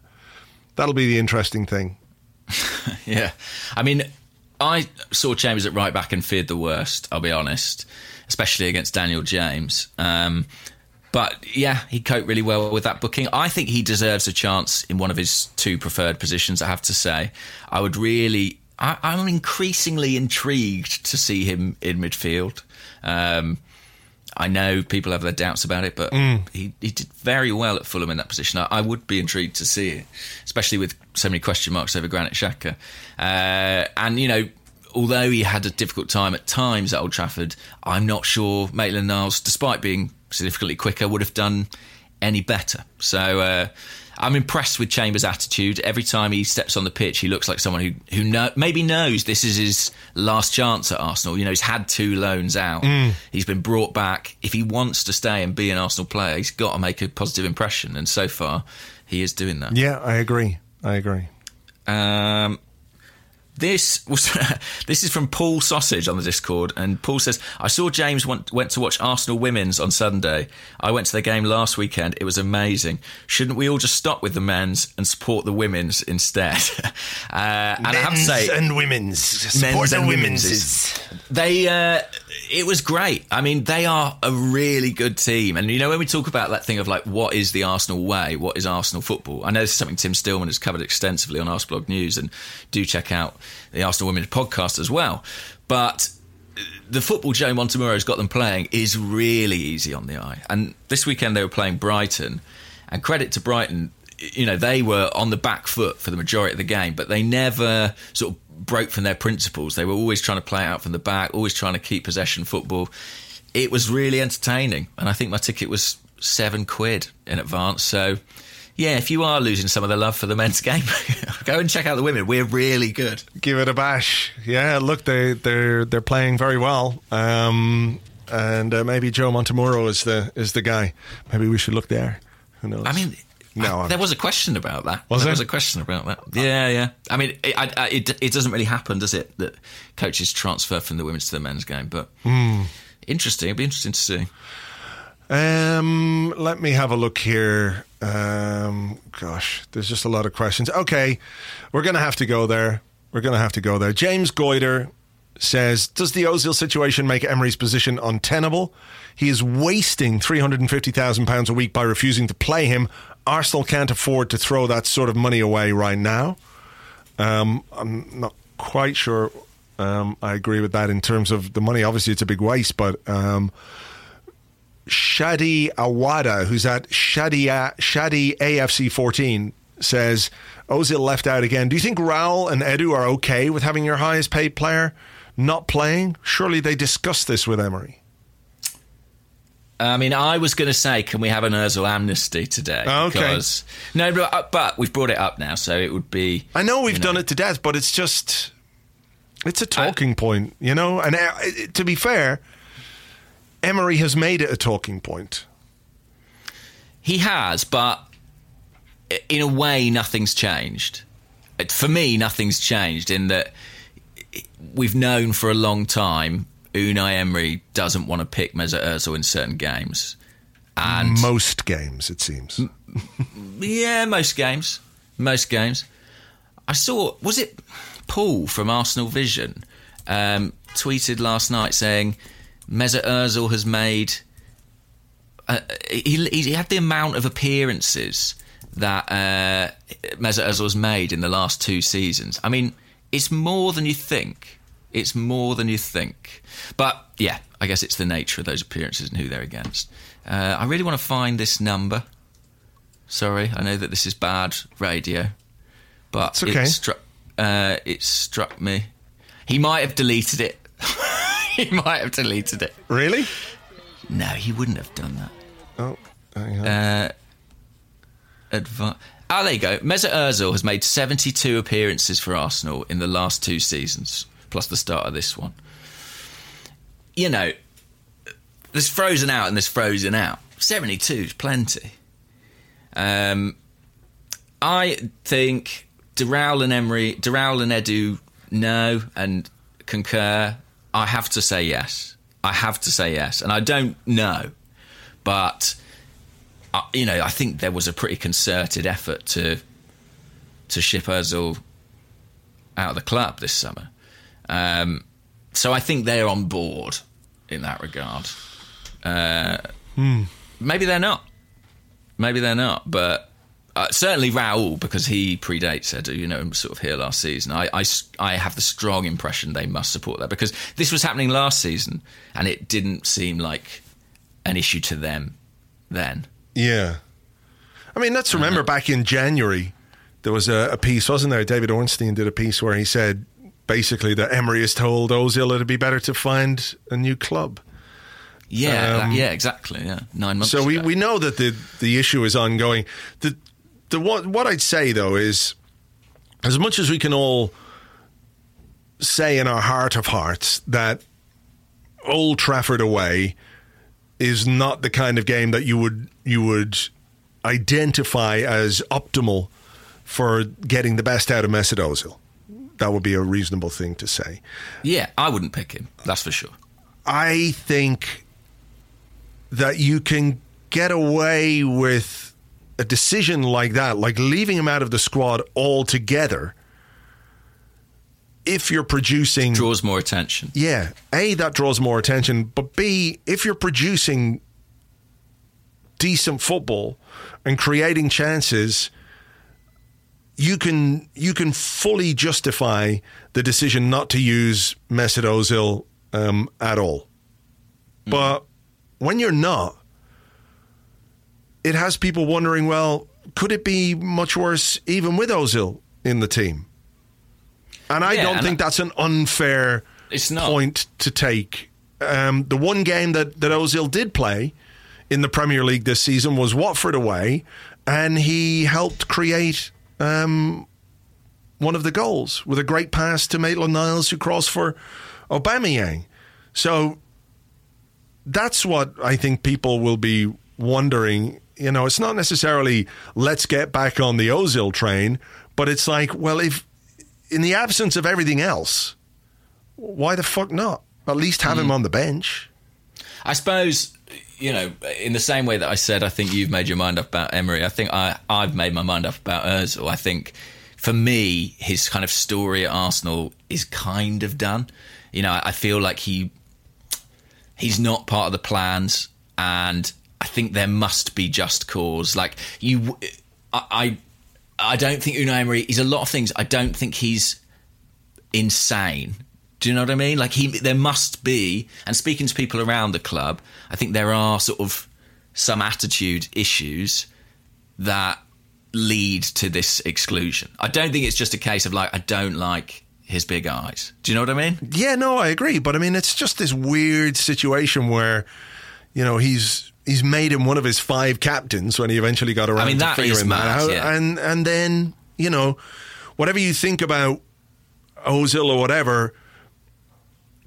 That'll be the interesting thing. Yeah. I mean, I saw Chambers at right back and feared the worst, I'll be honest, especially against Daniel James. Um, but yeah, he coped really well with that booking. I think he deserves a chance in one of his two preferred positions. I have to say, I would really. I, I'm increasingly intrigued to see him in midfield. Um, I know people have their doubts about it, but he, he did very well at Fulham in that position. I, I would be intrigued to see it, especially with so many question marks over Granit Xhaka. Uh, and, you know, although he had a difficult time at times at Old Trafford, I'm not sure Maitland Niles, despite being significantly quicker, would have done any better. So uh, I'm impressed with Chambers' attitude. Every time he steps on the pitch, he looks like someone who who know, maybe knows this is his last chance at Arsenal. You know, he's had two loans out. He's been brought back. If he wants to stay and be an Arsenal player, he's got to make a positive impression. And so far, he is doing that. Yeah, I agree. I agree. Um, this was this is from Paul Sausage on the Discord, and Paul says, "I saw James went, went to watch Arsenal women's on Sunday. I went to their game last weekend. It was amazing. Shouldn't we all just stop with the men's and support the women's instead?" uh, and I have to say, and women's men's and women's. women's is- they uh, it was great. I mean, they are a really good team. And you know, when we talk about that thing of like what is the Arsenal way, what is Arsenal football? I know this is something Tim Stillman has covered extensively on Arseblog News, and do check out the Arsenal Women's podcast as well. But the football Joe Montemurro's got them playing is really easy on the eye. And this weekend they were playing Brighton, and credit to Brighton, you know, they were on the back foot for the majority of the game, but they never sort of broke from their principles. They were always trying to play out from the back, always trying to keep possession football. It was really entertaining, and I think my ticket was seven quid in advance. So, yeah, if you are losing some of the love for the men's game, go and check out the women. We're really good. Give it a bash. Yeah, look, they they're they're playing very well. Um, and uh, maybe Joe Montemurro is the is the guy. Maybe we should look there. Who knows? I mean, No, I- there was a question about that. Was there there? was a question about that. Yeah, yeah. I mean, it, I, it, it doesn't really happen, does it? That coaches transfer from the women's to the men's game, but Hmm. interesting. It'd be interesting to see. Um, let me have a look here. Um, gosh, there's just a lot of questions. Okay, we're going to have to go there. We're going to have to go there. James Goiter says, "Does the Ozil situation make Emery's position untenable? He is wasting three hundred and fifty thousand pounds a week by refusing to play him. Arsenal can't afford to throw that sort of money away right now." Um, I'm not quite sure. Um, I agree with that in terms of the money. Obviously, it's a big waste, but um, Shadi Awada, who's at Shadi, Shadi AFC 14, says Ozil left out again. Do you think Raul and Edu are okay with having your highest paid player not playing? Surely they discussed this with Emery. I mean, I was going to say, can we have an Ozil amnesty today? Oh, okay. Because, no, but, uh, but we've brought it up now, so it would be. I know we've you know. done it to death, but it's just it's a talking point, you know. And uh, to be fair, Emery has made it a talking point. He has, but in a way, nothing's changed. For me, nothing's changed in that we've known for a long time Unai Emery doesn't want to pick Mesut Ozil in certain games. And Most games, it seems. yeah, most games. Most games. I saw, was it Paul from Arsenal Vision um, tweeted last night saying Mesut Ozil has made. Uh, he, he had the amount of appearances that uh, Mesut Ozil has made in the last two seasons. I mean, it's more than you think. It's more than you think. But yeah, I guess it's the nature of those appearances and who they're against. Uh, I really want to find this number. Sorry, I know that this is bad radio, but It's okay. it struck. Uh, it struck me. He might have deleted it. he might have deleted it. Really? No, he wouldn't have done that. Oh, hang on. Uh, advi- Ah, there you go. Mesut Ozil has made 72 appearances for Arsenal in the last two seasons, plus the start of this one. You know, there's frozen out and there's frozen out. 72 is plenty. Um, I think Doral and Emery, Doral and Edu know and concur. I have to say yes. I have to say yes. And I don't know, but uh, you know, I think there was a pretty concerted effort to to ship Özil out of the club this summer. Um, so I think they're on board in that regard. Uh, maybe they're not. Maybe they're not, but uh, certainly Raul because he predates Edu, you know, sort of here last season. I, I, I have the strong impression they must support that because this was happening last season and it didn't seem like an issue to them then. Yeah. I mean, let's remember Uh-huh. back in January, there was a, a piece, wasn't there? David Ornstein did a piece where he said basically that Emery has told Ozil it'd be better to find a new club. Yeah, Um, yeah, exactly. Yeah, nine months. So we, ago. we know that the the issue is ongoing. The the what what I'd say though is as much as we can all say in our heart of hearts that Old Trafford away is not the kind of game that you would you would identify as optimal for getting the best out of Mesut Ozil. That would be a reasonable thing to say. yeah, I wouldn't pick him. That's for sure. I think that you can get away with a decision like that, like leaving him out of the squad altogether, if you're producing. Draws more attention. Yeah. A, that draws more attention. But B, if you're producing decent football and creating chances, you can you can fully justify the decision not to use Mesut Ozil um, at all. But when you're not, it has people wondering, well, could it be much worse even with Ozil in the team? And I Yeah, don't and think I- that's an unfair It's not. point to take. Um, the one game that, that Ozil did play in the Premier League this season was Watford away, and he helped create um, one of the goals with a great pass to Maitland Niles, who crossed for Aubameyang. So that's what I think people will be wondering. You know, it's not necessarily let's get back on the Ozil train, but it's like, well, if in the absence of everything else, why the fuck not? At least have him on the bench. I suppose, you know, in the same way that I said, I think you've made your mind up about Emery. I think I, I've made my mind up about Özil. I think for me, his kind of story at Arsenal is kind of done. You know, I feel like he he's not part of the plans, and I think there must be just cause. Like you, I, I, I don't think Unai Emery. He's a lot of things. I don't think he's insane. Do you know what I mean? Like he, there must be. And speaking to people around the club, I think there are sort of some attitude issues that lead to this exclusion. I don't think it's just a case of like I don't like his big eyes. Do you know what I mean? Yeah, no, I agree. But I mean, it's just this weird situation where, you know, he's he's made him one of his five captains when he eventually got around I mean, to that is figuring mad, that out. yeah. And and then you know, whatever you think about Ozil or whatever,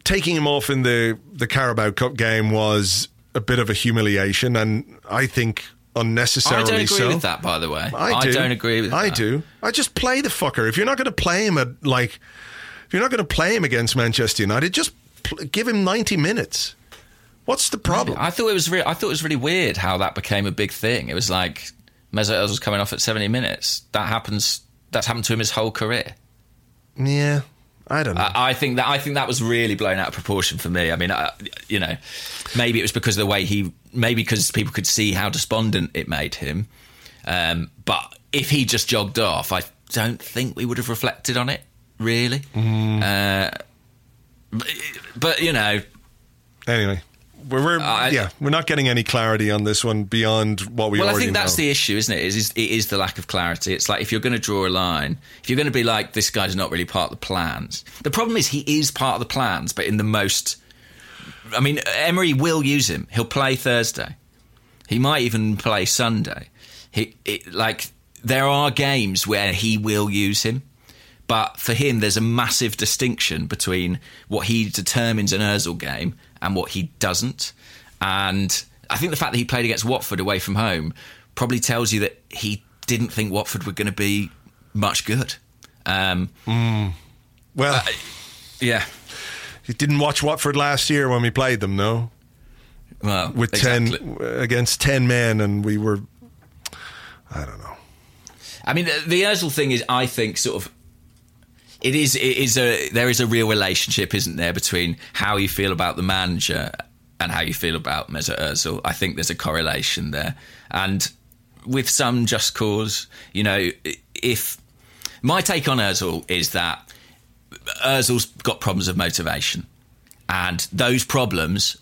taking him off in the the Carabao Cup game was a bit of a humiliation, and I think I unnecessarily don't agree so. with that, by the way. I, do. not agree with I that. do. I just play the fucker. If you're not going to play him at like, if you're not going to play him against Manchester United, just pl- give him 90 minutes. What's the problem? I thought it was re- I thought it was really weird how that became a big thing. It was like Mesut Ozil was coming off at 70 minutes. That happens. That's happened to him his whole career. yeah, I don't know. I, I think that I think that was really blown out of proportion for me. I mean, I, you know, maybe it was because of the way he, maybe because people could see how despondent it made him. Um, but if he just jogged off, I don't think we would have reflected on it really. Mm. Uh, but, but you know, anyway, we're, we're uh, I- yeah, we're not getting any clarity on this one beyond what we already know. well, I think that's know. the issue, isn't it? Is, is it is the lack of clarity. It's like if you're going to draw a line, if you're going to be like this guy's not really part of the plans. The problem is he is part of the plans, but in the most. I mean, Emery will use him. He'll play Thursday. He might even play Sunday. He it, like there are games where he will use him, but for him, there's a massive distinction between what he determines an Özil game and what he doesn't. And I think the fact that he played against Watford away from home probably tells you that he didn't think Watford were going to be much good. Um, well, yeah, you didn't watch Watford last year when we played them, no? well, With exactly. 10 against 10 men, and we were, I don't know. I mean, the, the Özil thing is, I think, sort of. It is. It is a. There is a real relationship, isn't there, between how you feel about the manager and how you feel about Mesut Ozil. I think there's a correlation there, and with some just cause. You know, if my take on Ozil is that Ozil's got problems of motivation, and those problems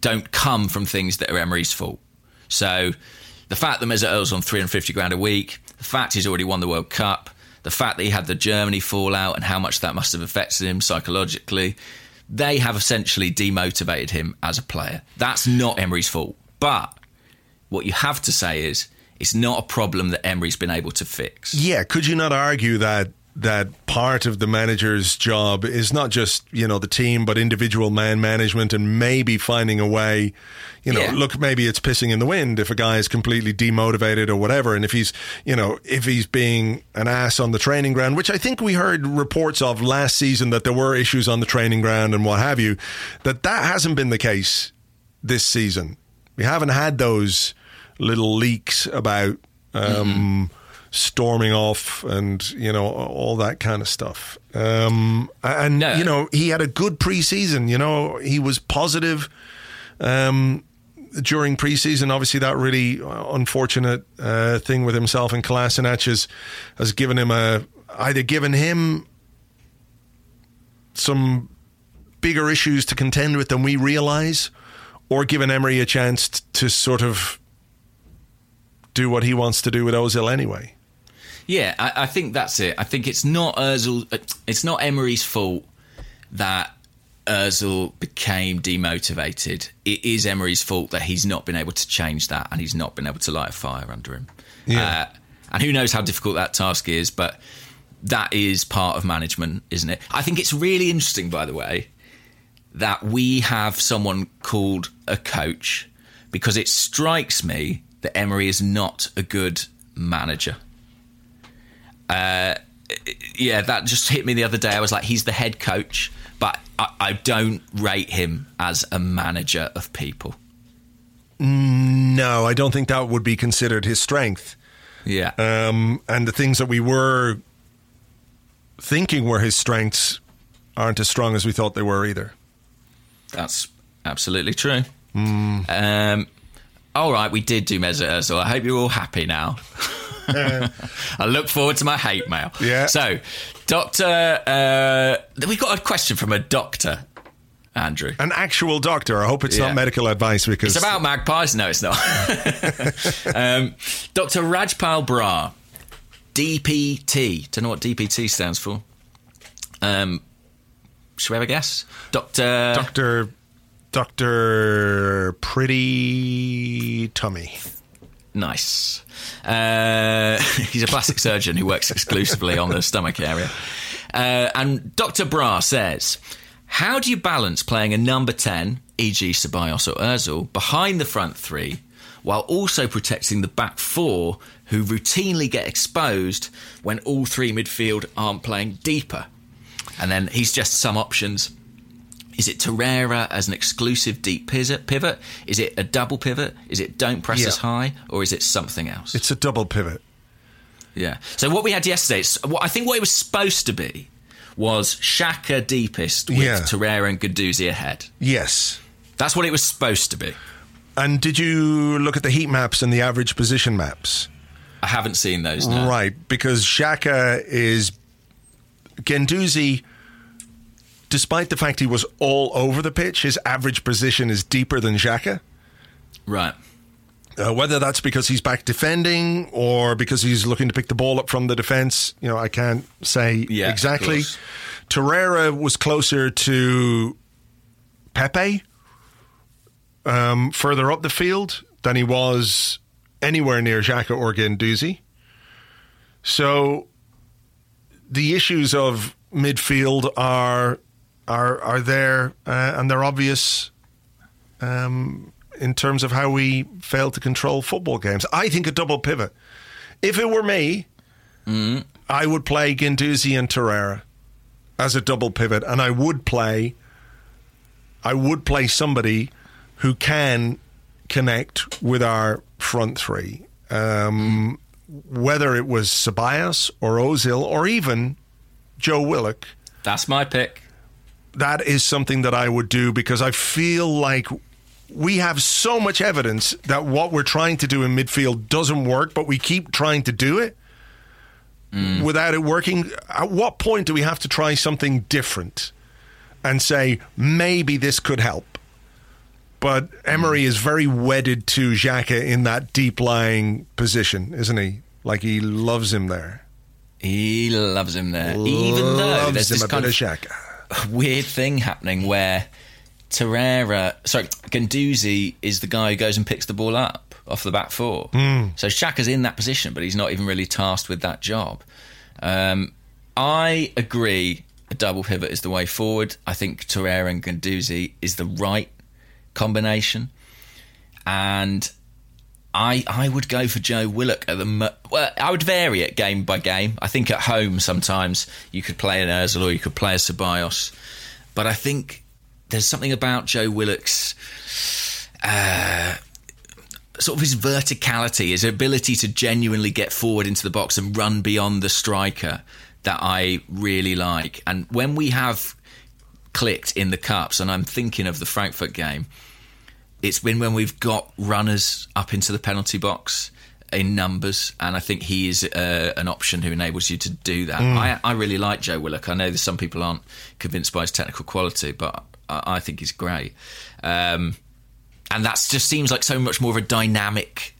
don't come from things that are Emery's fault. So the fact that Mesut Ozil's on 350 grand a week, the fact he's already won the World Cup, the fact that he had the Germany fallout and how much that must have affected him psychologically, they have essentially demotivated him as a player. That's not Emery's fault. But what you have to say is it's not a problem that Emery's been able to fix. Yeah, could you not argue that that part of the manager's job is not just you know the team but individual man management and maybe finding a way you know Yeah. look maybe it's pissing in the wind if a guy is completely demotivated or whatever and if he's you know if he's being an ass on the training ground which I think we heard reports of last season that there were issues on the training ground and what have you that that hasn't been the case this season we haven't had those little leaks about um, storming off and you know all that kind of stuff. Um, and No. you know he had a good preseason. You know he was positive um, during preseason. Obviously, that really unfortunate uh, thing with himself and Kolasinac has, has given him a either given him some bigger issues to contend with than we realize, or given Emery a chance to sort of do what he wants to do with Ozil anyway. Yeah, I, I think that's it. I think it's not Ozil. uh, It's not Emery's fault that Ozil became demotivated. It is Emery's fault that he's not been able to change that, and he's not been able to light a fire under him. Yeah. Uh, and who knows how difficult that task is, but that is part of management, isn't it? I think it's really interesting, by the way, that we have someone called a coach because it strikes me that Emery is not a good manager. Uh, yeah, that just hit me the other day. I was like, he's the head coach, but I, I don't rate him as a manager of people. No, I don't think that would be considered his strength. Yeah. Um, and the things that we were thinking were his strengths aren't as strong as we thought they were either. That's absolutely true. Um, all right, we did do Mesut Ozil. I hope you're all happy now. I look forward to my hate mail. Yeah. So, Doctor, uh, we got a question from a doctor, Andrew. An actual doctor. I hope it's Yeah. not medical advice because It's about magpies. No, it's not. um, Dr. Rajpal Brar, DPT. Don't know what DPT stands for. Um, should we have a guess? Doctor. Doctor Doctor Pretty Tummy. Nice. Uh, he's a plastic surgeon who works exclusively on the stomach area. Uh, and Dr. Brar says, How do you balance playing a number 10, e.g., Ceballos or Ozil, behind the front three, while also protecting the back four who routinely get exposed when all three midfield aren't playing deeper? And then he's just some options. Is it Torreira as an exclusive deep pivot? Pivot? Is it a double pivot? Is it don't press Yeah. as high, or is it something else? It's a double pivot. yeah. So what we had yesterday, what I think what it was supposed to be was Xhaka deepest with Yeah. Torreira and Guendouzi ahead. Yes. That's what it was supposed to be. And did you look at the heat maps and the average position maps? I haven't seen those. No. Right, because Xhaka is Guendouzi. Despite the fact he was all over the pitch, his average position is deeper than Xhaka. Right. Uh, whether that's because he's back defending or because he's looking to pick the ball up from the defense, you know, I can't say Yeah, exactly. Torreira was closer to Pepe um, further up the field than he was anywhere near Xhaka or Guendouzi. So the issues of midfield are are are there uh, and they're obvious um, in terms of how we fail to control football games. I think a double pivot. If it were me, I would play Guendouzi and Torreira as a double pivot, and I would play. I would play somebody who can connect with our front three. Um, Whether it was Ceballos or Ozil or even Joe Willock, That's my pick. That is something that I would do because I feel like we have so much evidence that what we're trying to do in midfield doesn't work, but we keep trying to do it mm. without it working. At what point do we have to try something different and say maybe this could help? But Emery mm. is very wedded to Xhaka in that deep lying position, isn't he? Like he loves him there. He loves him there, even though there's this a kind bit of of Xhaka. Weird thing happening where Torreira, sorry, Guendouzi is the guy who goes and picks the ball up off the back four. So Xhaka's in that position, but he's not even really tasked with that job. Um, I agree. A double pivot is the way forward. I think Torreira and Guendouzi is the right combination, and I I would go for Joe Willock at the. Well, I would vary it game by game. I think at home sometimes you could play an Özil or you could play a Ceballos, but I think there's something about Joe Willock's uh, sort of his verticality, his ability to genuinely get forward into the box and run beyond the striker that I really like. And when we have clicked in the cups, and I'm thinking of the Frankfurt game, it's been when we've got runners up into the penalty box in numbers, and I think he is uh, an option who enables you to do that. I, I really like Joe Willock. I know that some people aren't convinced by his technical quality, but I, I think he's great. Um, and that just seems like so much more of a dynamic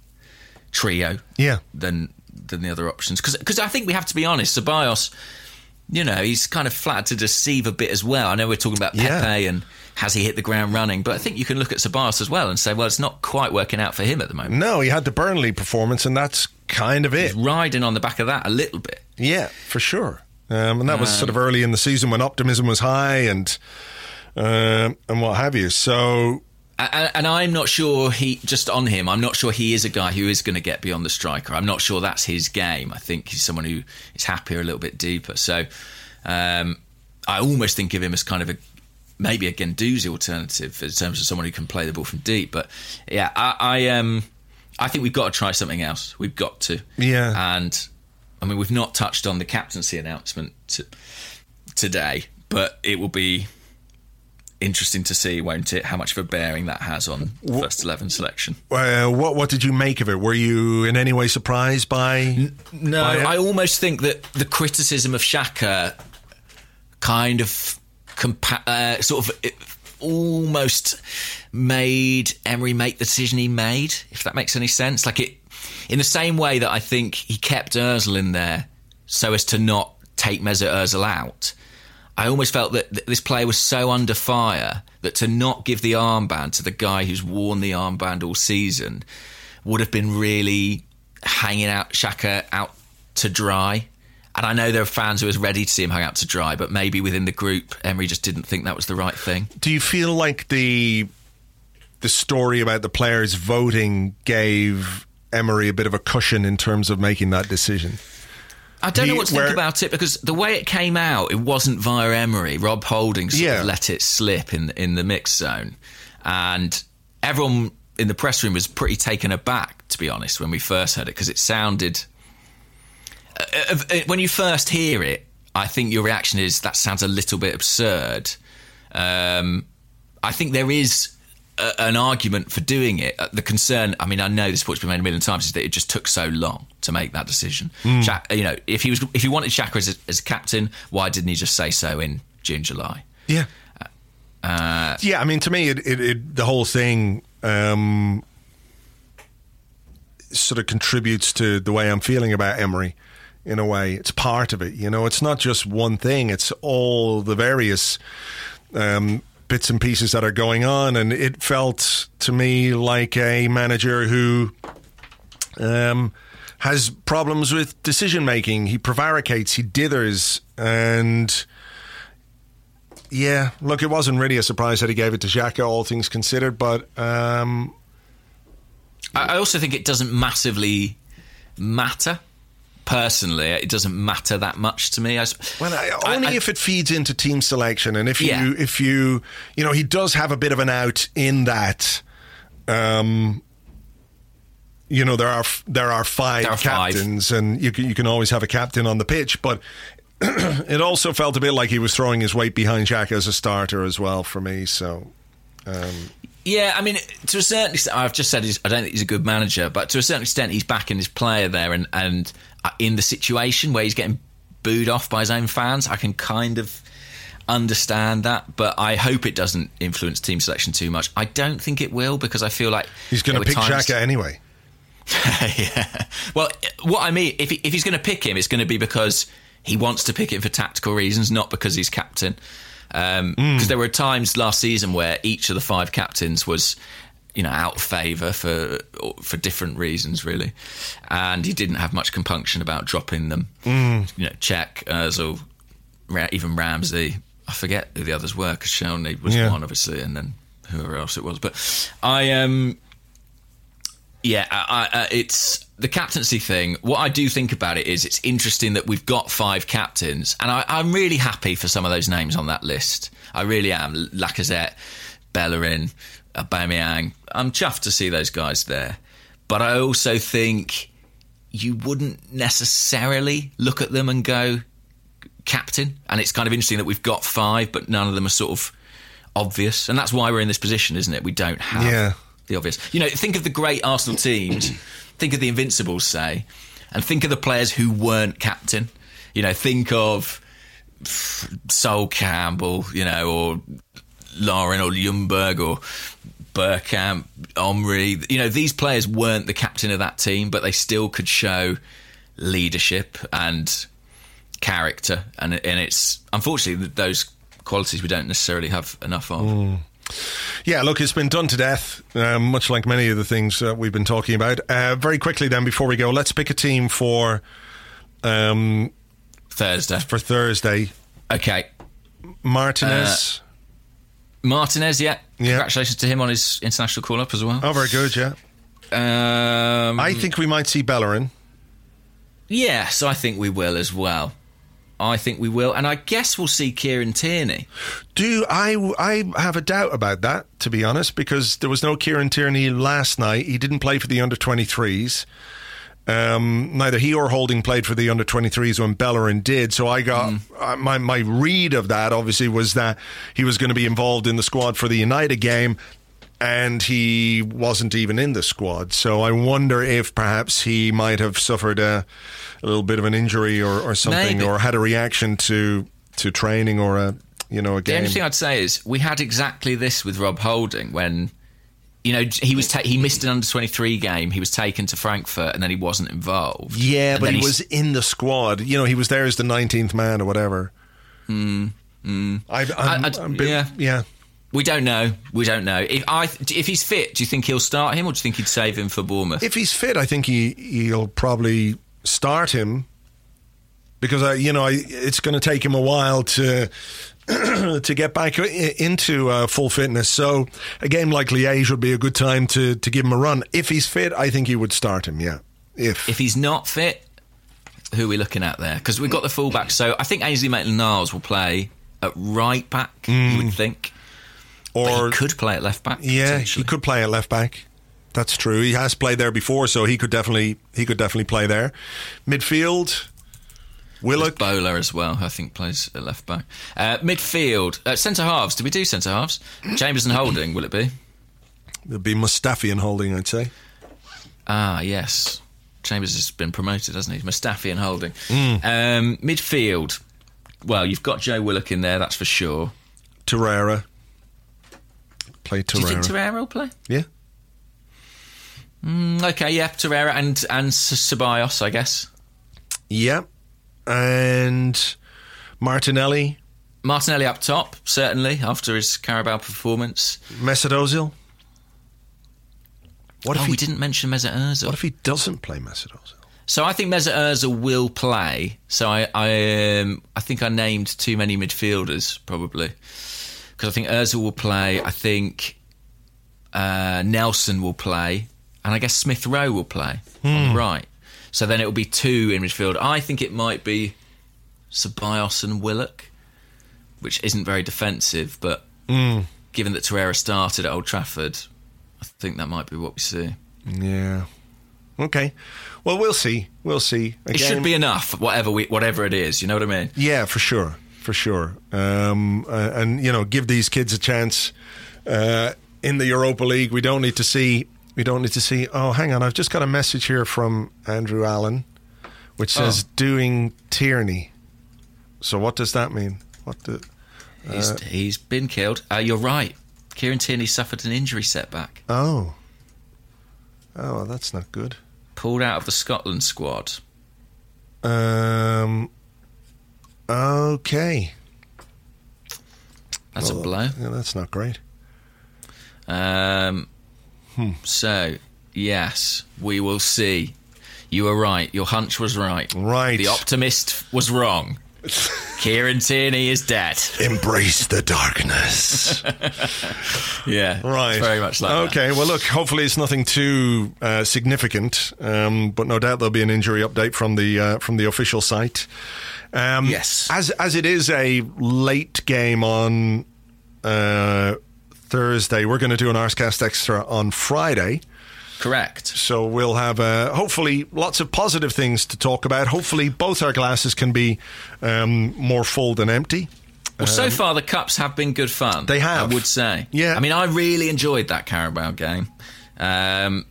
trio Yeah. than than the other options. Because I think we have to be honest, Ceballos, you know, he's kind of flat to deceive a bit as well. I know we're talking about Pepe Yeah. and has he hit the ground running, but I think you can look at Ceballos as well and say, well, it's not quite working out for him at the moment. No, he had the Burnley performance, and that's kind of it. He's riding on the back of that a little bit. Yeah, for sure. Um, and that was sort of early in the season when optimism was high and um and what have you. So And, and I'm not sure he just on him. I'm not sure he is a guy who is going to get beyond the striker. I'm not sure that's his game. I think he's someone who is happier a little bit deeper. So um, I almost think of him as kind of a maybe a Guendouzi alternative in terms of someone who can play the ball from deep. But yeah, I, I um I think we've got to try something else. We've got to. Yeah. And I mean, we've not touched on the captaincy announcement to, today, but it will be interesting to see, won't it, how much of a bearing that has on first eleven selection. uh, what what did you make of it? Were you in any way surprised by? No, by? I almost think that the criticism of Xhaka kind of compa- uh, sort of almost made Emery make the decision he made, if that makes any sense. Like it, in the same way that I think he kept Özil in there so as to not take Mesut Özil out. I almost felt that th- this player was so under fire that to not give the armband to the guy who's worn the armband all season would have been really hanging out Xhaka out to dry. And I know there are fans who are ready to see him hang out to dry, but maybe within the group, Emery just didn't think that was the right thing. Do you feel like the the story about the players voting gave Emery a bit of a cushion in terms of making that decision? I don't know what to think about it because the way it came out, it wasn't via Emery. Rob Holding sort Yeah. of let it slip in in the mix zone, and everyone in the press room was pretty taken aback, to be honest, when we first heard it because it sounded. Uh, uh, uh, when you first hear it, I think your reaction is that sounds a little bit absurd. Um, I think there is a, an argument for doing it. Uh, The concern, I mean, I know this point's been made a million times, is that it just took so long to make that decision. Shaq, you know, if he was, if he wanted Xhaka as a, as captain, why didn't he just say so in June, July? Yeah. Uh, yeah, I mean, to me, it, it, it the whole thing um, sort of contributes to the way I'm feeling about Emery. In a way, it's part of it. You know, it's not just one thing; it's all the various um, bits and pieces that are going on. And it felt to me like a manager who um, has problems with decision making. He prevaricates, he dithers, and yeah, look, it wasn't really a surprise that he gave it to Xhaka, all things considered, but um, I I also think it doesn't massively matter. Personally, it doesn't matter that much to me. I, well, I, only I- if it feeds into team selection, and if you, if you, you know, he does have a bit of an out in that. Um, you know, there are there are five There are five. captains, and you can you can always have a captain on the pitch, but it also felt a bit like he was throwing his weight behind Xhaka as a starter as well for me. So um, Yeah, I mean, to a certain extent, I've just said he's, I don't think he's a good manager, but to a certain extent, he's backing his player there, and and in the situation where he's getting booed off by his own fans, I can kind of understand that, but I hope it doesn't influence team selection too much. I don't think it will because I feel like he's going to pick times- Xhaka anyway. yeah. Well, what I mean, if he, if he's going to pick him, it's going to be because he wants to pick him for tactical reasons, not because he's captain. Because Mm. there were times last season where each of the five captains was, you know, out of favour for for different reasons, really, and he didn't have much compunction about dropping them. Mm. You know, Cech, Özil, even Ramsey. I forget who the others were because Koscielny was Yeah. one, obviously, and then whoever else it was. But I um yeah, I, I, uh, it's the captaincy thing. What I do think about it is it's interesting that we've got five captains, and I, I'm really happy for some of those names on that list. I really am. Lacazette, Bellerin, Aubameyang. I'm chuffed to see those guys there, but I also think you wouldn't necessarily look at them and go captain. And it's kind of interesting that we've got five, but none of them are sort of obvious, and that's why we're in this position, isn't it? We don't have Yeah. the obvious. You know, think of the great Arsenal teams, think of the Invincibles, say, and think of the players who weren't captain. You know, think of Sol Campbell, you know, or Lauren or Ljungberg or Bergkamp, Omri. You know, these players weren't the captain of that team, but they still could show leadership and character. And, and it's unfortunately those qualities we don't necessarily have enough of. Hmm. Yeah, look, it's been done to death, uh, much like many of the things that we've been talking about. Uh, very quickly, then, before we go, let's pick a team for um, Thursday. for Thursday. Okay. Martinez. Martinez, yeah. Yeah. Congratulations to him on his international call up as well. oh, very good, yeah. Um, I think we might see Bellerin. Yes, I think we will as well. I think we will, and I guess we'll see Kieran Tierney. Do I? I have a doubt about that, to be honest, because there was no Kieran Tierney last night. He didn't play for the under 23s. Um, neither he or Holding played for the under 23s when Bellerin did. So I got uh, my my read of that. Obviously, was that he was going to be involved in the squad for the United game, and he wasn't even in the squad. So I wonder if perhaps he might have suffered a, a little bit of an injury or, or something, Maybe. or had a reaction to to training or a you know a The game. only thing I'd say is we had exactly this with Rob Holding when, you know, he was ta- he missed an under twenty three game. He was taken to Frankfurt and then he wasn't involved. Yeah, And but then he was in the squad. You know, he was there as the 19th man or whatever. Mm, mm. I, I'm, I- bit- yeah. yeah. We don't know. We don't know. If I if he's fit, do you think he'll start him, or do you think he'd save him for Bournemouth? If he's fit, I think he he'll probably start him because I, you know, I, it's going to take him a while to to get back into uh, full fitness. So a game like Liège would be a good time to to give him a run. If he's fit, I think he would start him. Yeah. If, if he's not fit, who are we looking at there? Because we've got the fullback. So I think Ainsley Maitland-Niles will play at right back. You would think, but or he could play at left back. Yeah, he could play at left back. That's true. He has played there before, so he could definitely he could definitely play there. Midfield, Willock. Bola as well, I think, plays at left back. Uh, midfield, uh, centre halves. Did we do centre halves? Chambers and Holding, will it be? It'd be Mustafi and Holding, I'd say. Ah, yes. Chambers has been promoted, hasn't he? Mustafi and Holding. Hmm. Um, midfield. Well, you've got Joe Willock in there, that's for sure. Torreira. Play Do you think Torreira. Torreira will play? Yeah. Mm, okay, yeah, Torreira and and Ceballos, I guess. Yeah. And Martinelli, Martinelli up top, certainly after his Carabao performance. Mesut Ozil. What if oh, he we didn't mention Mesut Ozil. What if he doesn't play Mesut Ozil? So I think Mesut Ozil will play. So I I, um, I think I named too many midfielders probably because I think Ozil will play. I think uh, Nelson will play, and I guess Smith Rowe will play on the right. So then it will be two in midfield. I think it might be Ceballos and Willock, which isn't very defensive, but given that Torreira started at Old Trafford, I think that might be what we see. Yeah. Okay. Well, we'll see. We'll see. It should be enough, whatever we, whatever it is. You know what I mean? Yeah, for sure, for sure. Um, uh, and you know, give these kids a chance uh, in the Europa League. We don't need to see. We don't need to see. Oh, hang on. I've just got a message here from Andrew Allen, which says Oh. doing Tierney. So what does that mean? What the? He's, he's been killed. Uh, you're right. Kieran Tierney suffered an injury setback. Oh. Oh, well, that's not good. Pulled out of the Scotland squad. Um. Okay. That's a blow. Yeah, that's not great. Um, So, yes, we will see. You were right. Your hunch was right. Right. The optimist was wrong. Kieran Tierney is dead. Embrace the darkness. Yeah. Right. Very much like that. Okay. Well, look. Hopefully, it's nothing too uh, significant, um, but no doubt there'll be an injury update from the uh, from the official site. Um, Yes. As as it is a late game on uh, Thursday, we're going to do an Arsecast Extra on Friday. Correct. So we'll have uh, hopefully lots of positive things to talk about. Hopefully, both our glasses can be um, more full than empty. Well, so far the cups have been good fun. Um, They have. I would say. Yeah. I mean, I really enjoyed that Carabao game. Um,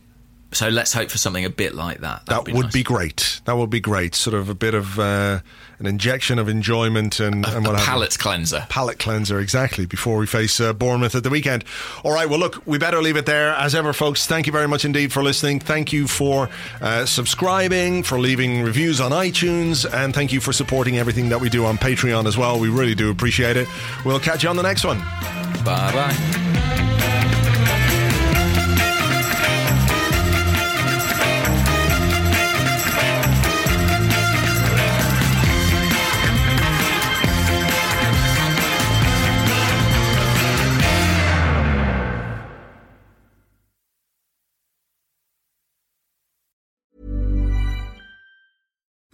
so let's hope for something a bit like that. That That'd would nice. be great. That would be great. Sort of a bit of uh, an injection of enjoyment and, and what a palate cleanser. palate cleanser exactly before we face uh, Bournemouth at the weekend. All right, well, look, we better leave it there. As ever, folks, thank you very much indeed for listening. Thank you for uh, subscribing, for leaving reviews on iTunes, and thank you for supporting everything that we do on Patreon as well. We really do appreciate it. We'll catch you on the next one. Bye bye.